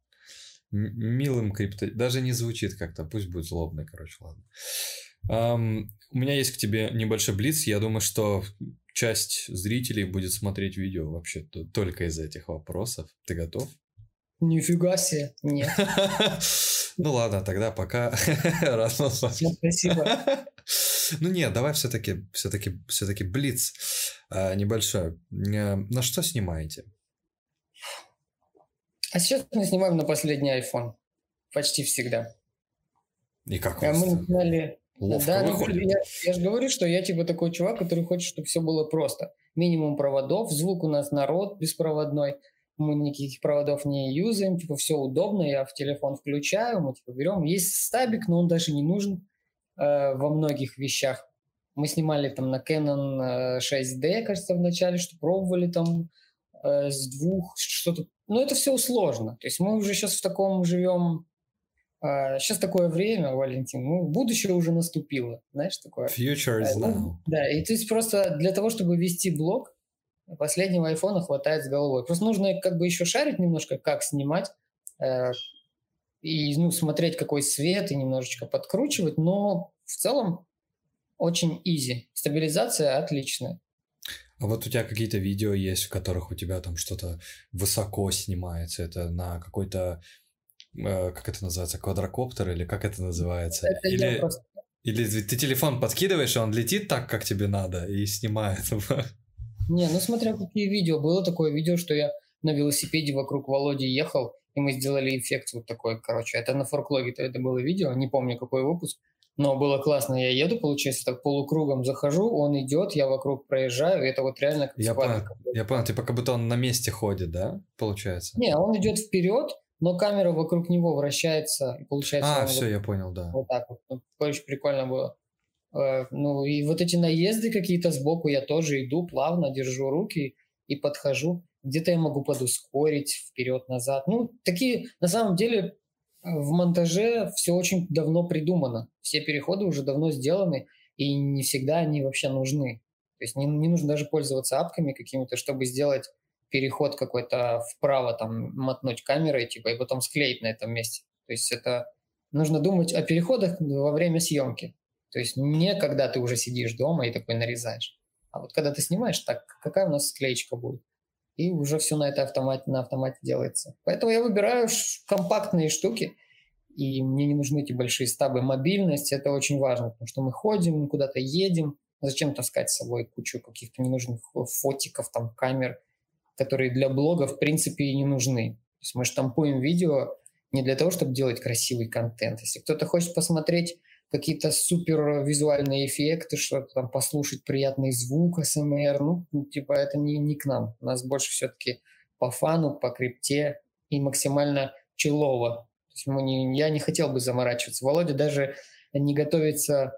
милым криптодедом. Даже не звучит как-то. Пусть будет злобный, короче, ладно. Um, у меня есть к тебе небольшой блиц. Я думаю, что часть зрителей будет смотреть видео вообще только из этих вопросов. Ты готов? Нифига себе, нет. Ну ладно, тогда пока. Спасибо. Ну нет, давай все-таки, все-таки, все-таки блиц а, небольшой. Э, на что снимаете? А сейчас мы снимаем на последний iPhone. Почти всегда. И как а мы сняли... Ловко да, ну, я, я же говорю, что я типа такой чувак, который хочет, чтобы все было просто. Минимум проводов, звук у нас народ беспроводной мы никаких проводов не юзаем, типа все удобно, я в телефон включаю, мы типа берем. Есть стабик, но он даже не нужен э, во многих вещах. Мы снимали там на Canon 6D, э, кажется, в начале, что пробовали там э, с двух, что-то. Но это все сложно. То есть мы уже сейчас в таком живем сейчас такое время, Валентин, ну, будущее уже наступило, знаешь, такое. Future is uh, now. Да, и то есть просто для того, чтобы вести блог, Последнего айфона хватает с головой. Просто нужно как бы еще шарить немножко, как снимать, э, и ну, смотреть, какой свет, и немножечко подкручивать, но в целом очень easy. Стабилизация отличная. А вот у тебя какие-то видео есть, в которых у тебя там что-то высоко снимается, это на какой-то, э, как это называется, квадрокоптер или как это называется? Это или, просто... или ты телефон подкидываешь, и он летит так, как тебе надо, и снимает. Не, ну смотря какие видео. Было такое видео, что я на велосипеде вокруг Володи ехал, и мы сделали эффект вот такой, короче. Это на форклоге это было видео, не помню какой выпуск. Но было классно. Я еду, получается, так полукругом захожу, он идет, я вокруг проезжаю, и это вот реально как я понял, я понял, типа как будто он на месте ходит, да, получается? Не, он идет вперед, но камера вокруг него вращается, и получается... А, все, вот, я понял, да. Вот так вот. Ну, очень прикольно было. Э, ну и вот эти наезды какие-то сбоку я тоже иду плавно, держу руки и подхожу. Где-то я могу подускорить вперед-назад. Ну, такие, на самом деле, в монтаже все очень давно придумано. Все переходы уже давно сделаны, и не всегда они вообще нужны. То есть не, не нужно даже пользоваться апками какими-то, чтобы сделать переход какой-то вправо, там, мотнуть камерой, типа, и потом склеить на этом месте. То есть это нужно думать о переходах во время съемки. То есть не когда ты уже сидишь дома и такой нарезаешь, а вот когда ты снимаешь, так какая у нас склеечка будет. И уже все на это автомате, на автомате делается. Поэтому я выбираю компактные штуки, и мне не нужны эти большие стабы. Мобильность – это очень важно, потому что мы ходим, куда-то едем, Зачем таскать с собой кучу каких-то ненужных фотиков, там, камер, которые для блога, в принципе, и не нужны. То есть мы штампуем видео не для того, чтобы делать красивый контент. Если кто-то хочет посмотреть какие-то супер визуальные эффекты, что-то там послушать приятный звук СМР, ну, ну, типа это не, не к нам. У нас больше все-таки по фану, по крипте и максимально челово. То есть мы не, я не хотел бы заморачиваться. Володя даже не готовится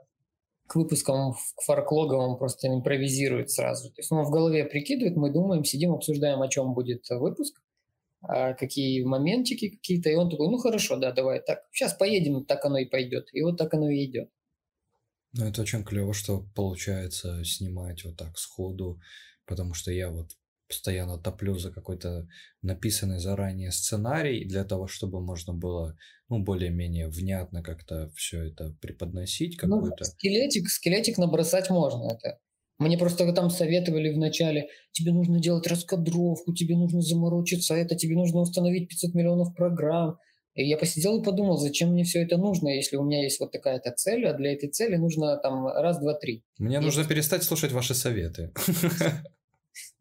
к выпускам, к он просто импровизирует сразу. То есть он в голове прикидывает, мы думаем, сидим, обсуждаем, о чем будет выпуск, какие моментики какие-то, и он такой, ну хорошо, да, давай, так, сейчас поедем, так оно и пойдет. И вот так оно и идет. Ну, это очень клево, что получается снимать вот так сходу, потому что я вот постоянно топлю за какой-то написанный заранее сценарий для того, чтобы можно было, ну, более-менее внятно как-то все это преподносить, ну, какую-то... Ну, скелетик, скелетик набросать можно, это мне просто там советовали вначале, тебе нужно делать раскадровку, тебе нужно заморочиться это, тебе нужно установить 500 миллионов программ. И я посидел и подумал, зачем мне все это нужно, если у меня есть вот такая-то цель, а для этой цели нужно там раз, два, три. Мне и нужно перестать слушать ваши советы.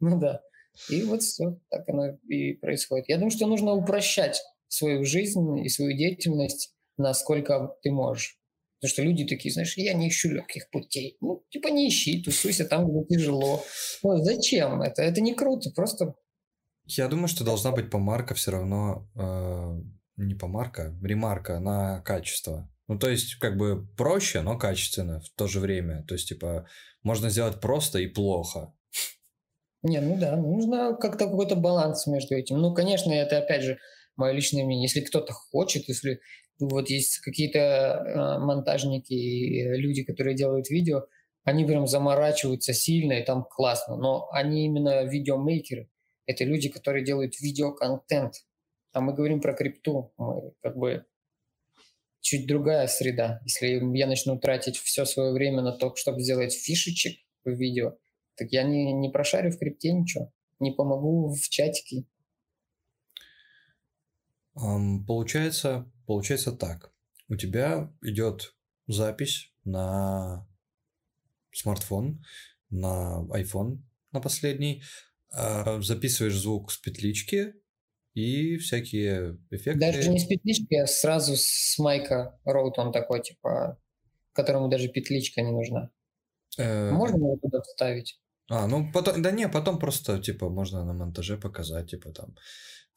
Ну да. И вот все, так оно и происходит. Я думаю, что нужно упрощать свою жизнь и свою деятельность, насколько ты можешь. Потому что люди такие, знаешь, я не ищу легких путей. Ну, типа не ищи, тусуйся там, где тяжело. Ну, зачем это? Это не круто, просто... Я думаю, что должна быть помарка все равно, э, не помарка, ремарка на качество. Ну, то есть, как бы проще, но качественно в то же время. То есть, типа, можно сделать просто и плохо. Не, ну да, нужно как-то какой-то баланс между этим. Ну, конечно, это, опять же, мое личное мнение. Если кто-то хочет, если вот есть какие-то э, монтажники и люди, которые делают видео, они прям заморачиваются сильно, и там классно. Но они именно видеомейкеры. Это люди, которые делают видеоконтент. А мы говорим про крипту. Мы как бы чуть другая среда. Если я начну тратить все свое время на то, чтобы сделать фишечек в видео, так я не, не прошарю в крипте ничего. Не помогу в чатике. Получается, Получается так. У тебя идет запись на смартфон, на iPhone, на последний. А, записываешь звук с петлички и всякие эффекты. Даже не с петлички, а сразу с майка роут он такой, типа, которому даже петличка не нужна. Э, можно его туда вставить? А, ну потом, да не, потом просто, типа, можно на монтаже показать, типа, там,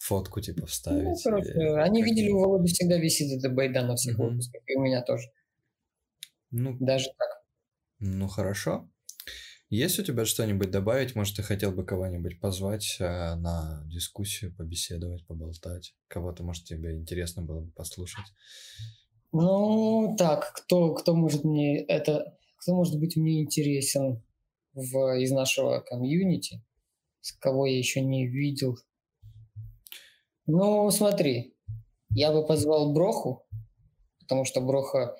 фотку типа ну, вставить. Ну, короче, или... они видели, у Володи всегда висит эта байда на всех угу. выпусках, и у меня тоже. Ну, Даже так. Ну, хорошо. Есть у тебя что-нибудь добавить? Может, ты хотел бы кого-нибудь позвать э, на дискуссию, побеседовать, поболтать? Кого-то, может, тебе интересно было бы послушать? Ну, так, кто, кто может мне это... Кто может быть мне интересен в, из нашего комьюнити? С кого я еще не видел? Ну, смотри, я бы позвал Броху, потому что Броха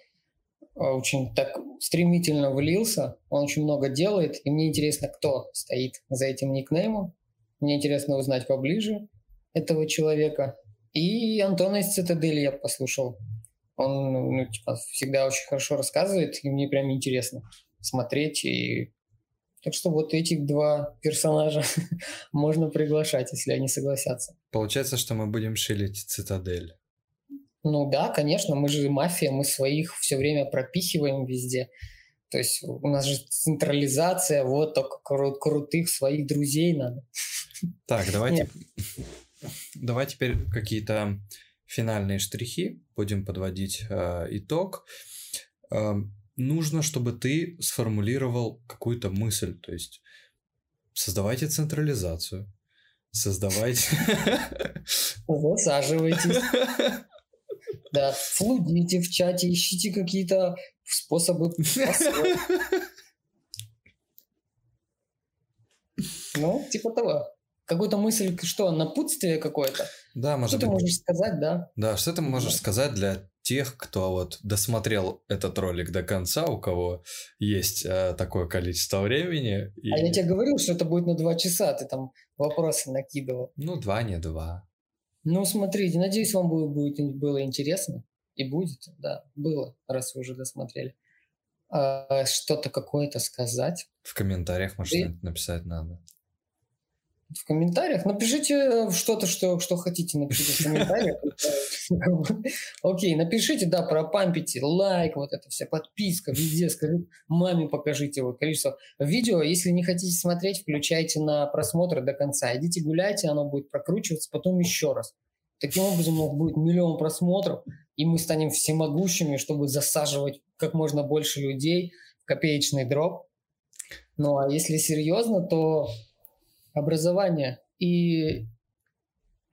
а, очень так стремительно влился, он очень много делает, и мне интересно, кто стоит за этим никнеймом. Мне интересно узнать поближе этого человека. И Антона из Цитадели я послушал. Он ну, типа, всегда очень хорошо рассказывает, и мне прям интересно смотреть и так что вот этих два персонажа можно приглашать, если они согласятся. Получается, что мы будем шилить цитадель. Ну да, конечно, мы же мафия, мы своих все время пропихиваем везде. То есть у нас же централизация, вот только кру- крутых своих друзей надо. Так, давайте, давай теперь какие-то финальные штрихи, будем подводить э, итог. Э, нужно, чтобы ты сформулировал какую-то мысль, то есть создавайте централизацию, создавайте... Высаживайтесь. Да, флудите в чате, ищите какие-то способы Ну, типа того. Какую-то мысль, что, напутствие какое-то? Да, может Что ты можешь сказать, да? Да, что ты можешь сказать для тех, кто вот досмотрел этот ролик до конца, у кого есть э, такое количество времени. И... А я тебе говорил, что это будет на два часа, ты там вопросы накидывал. Ну, два, не два. Ну, смотрите, надеюсь, вам будет, будет было интересно. И будет, да, было, раз вы уже досмотрели. э, что-то какое-то сказать. В комментариях, может, и... написать надо в комментариях. Напишите э, что-то, что, что хотите, напишите в комментариях. Окей, напишите, да, пропампите, лайк, вот это вся подписка, везде, скажите, маме покажите вот количество видео. Если не хотите смотреть, включайте на просмотр до конца. Идите гуляйте, оно будет прокручиваться, потом еще раз. Таким образом, у будет миллион просмотров, и мы станем всемогущими, чтобы засаживать как можно больше людей в копеечный дроп. Ну а если серьезно, то образование и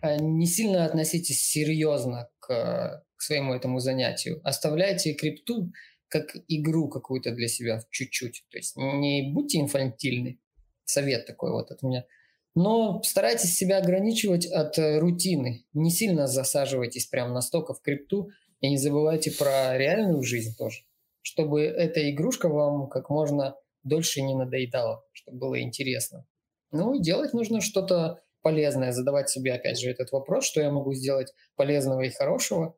а, не сильно относитесь серьезно к, к своему этому занятию. Оставляйте крипту как игру какую-то для себя чуть-чуть. То есть не будьте инфантильны. Совет такой вот от меня. Но старайтесь себя ограничивать от э, рутины. Не сильно засаживайтесь прям настолько в крипту и не забывайте про реальную жизнь тоже. Чтобы эта игрушка вам как можно дольше не надоедала, чтобы было интересно. Ну, делать нужно что-то полезное, задавать себе, опять же, этот вопрос, что я могу сделать полезного и хорошего.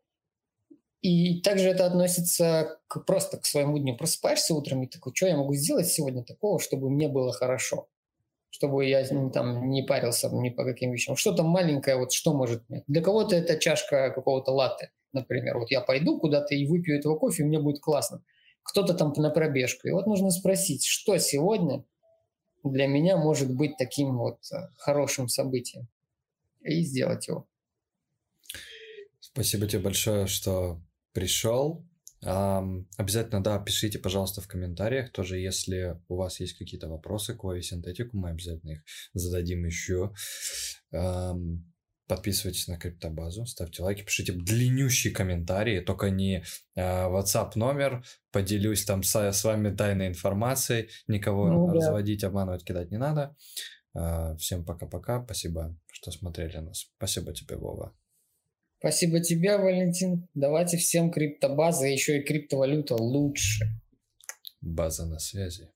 И также это относится к, просто к своему дню. Просыпаешься утром и такой, что я могу сделать сегодня такого, чтобы мне было хорошо? Чтобы я там не парился ни по каким вещам. Что-то маленькое, вот что может мне? Для кого-то это чашка какого-то латте, например. Вот я пойду куда-то и выпью этого кофе, и мне будет классно. Кто-то там на пробежку. И вот нужно спросить, что сегодня для меня может быть таким вот э, хорошим событием и сделать его. Спасибо тебе большое, что пришел. Обязательно, да, пишите, пожалуйста, в комментариях. Тоже, если у вас есть какие-то вопросы к синтетику, мы обязательно их зададим еще. Подписывайтесь на криптобазу, ставьте лайки, пишите длиннющие комментарии, только не э, WhatsApp номер, поделюсь там с, с вами тайной информацией, никого ну, да. разводить, обманывать, кидать не надо. Э, всем пока-пока, спасибо, что смотрели нас. Спасибо тебе, Вова. Спасибо тебе, Валентин. Давайте всем криптобаза, еще и криптовалюта лучше. База на связи.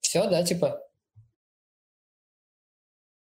Все, да, типа?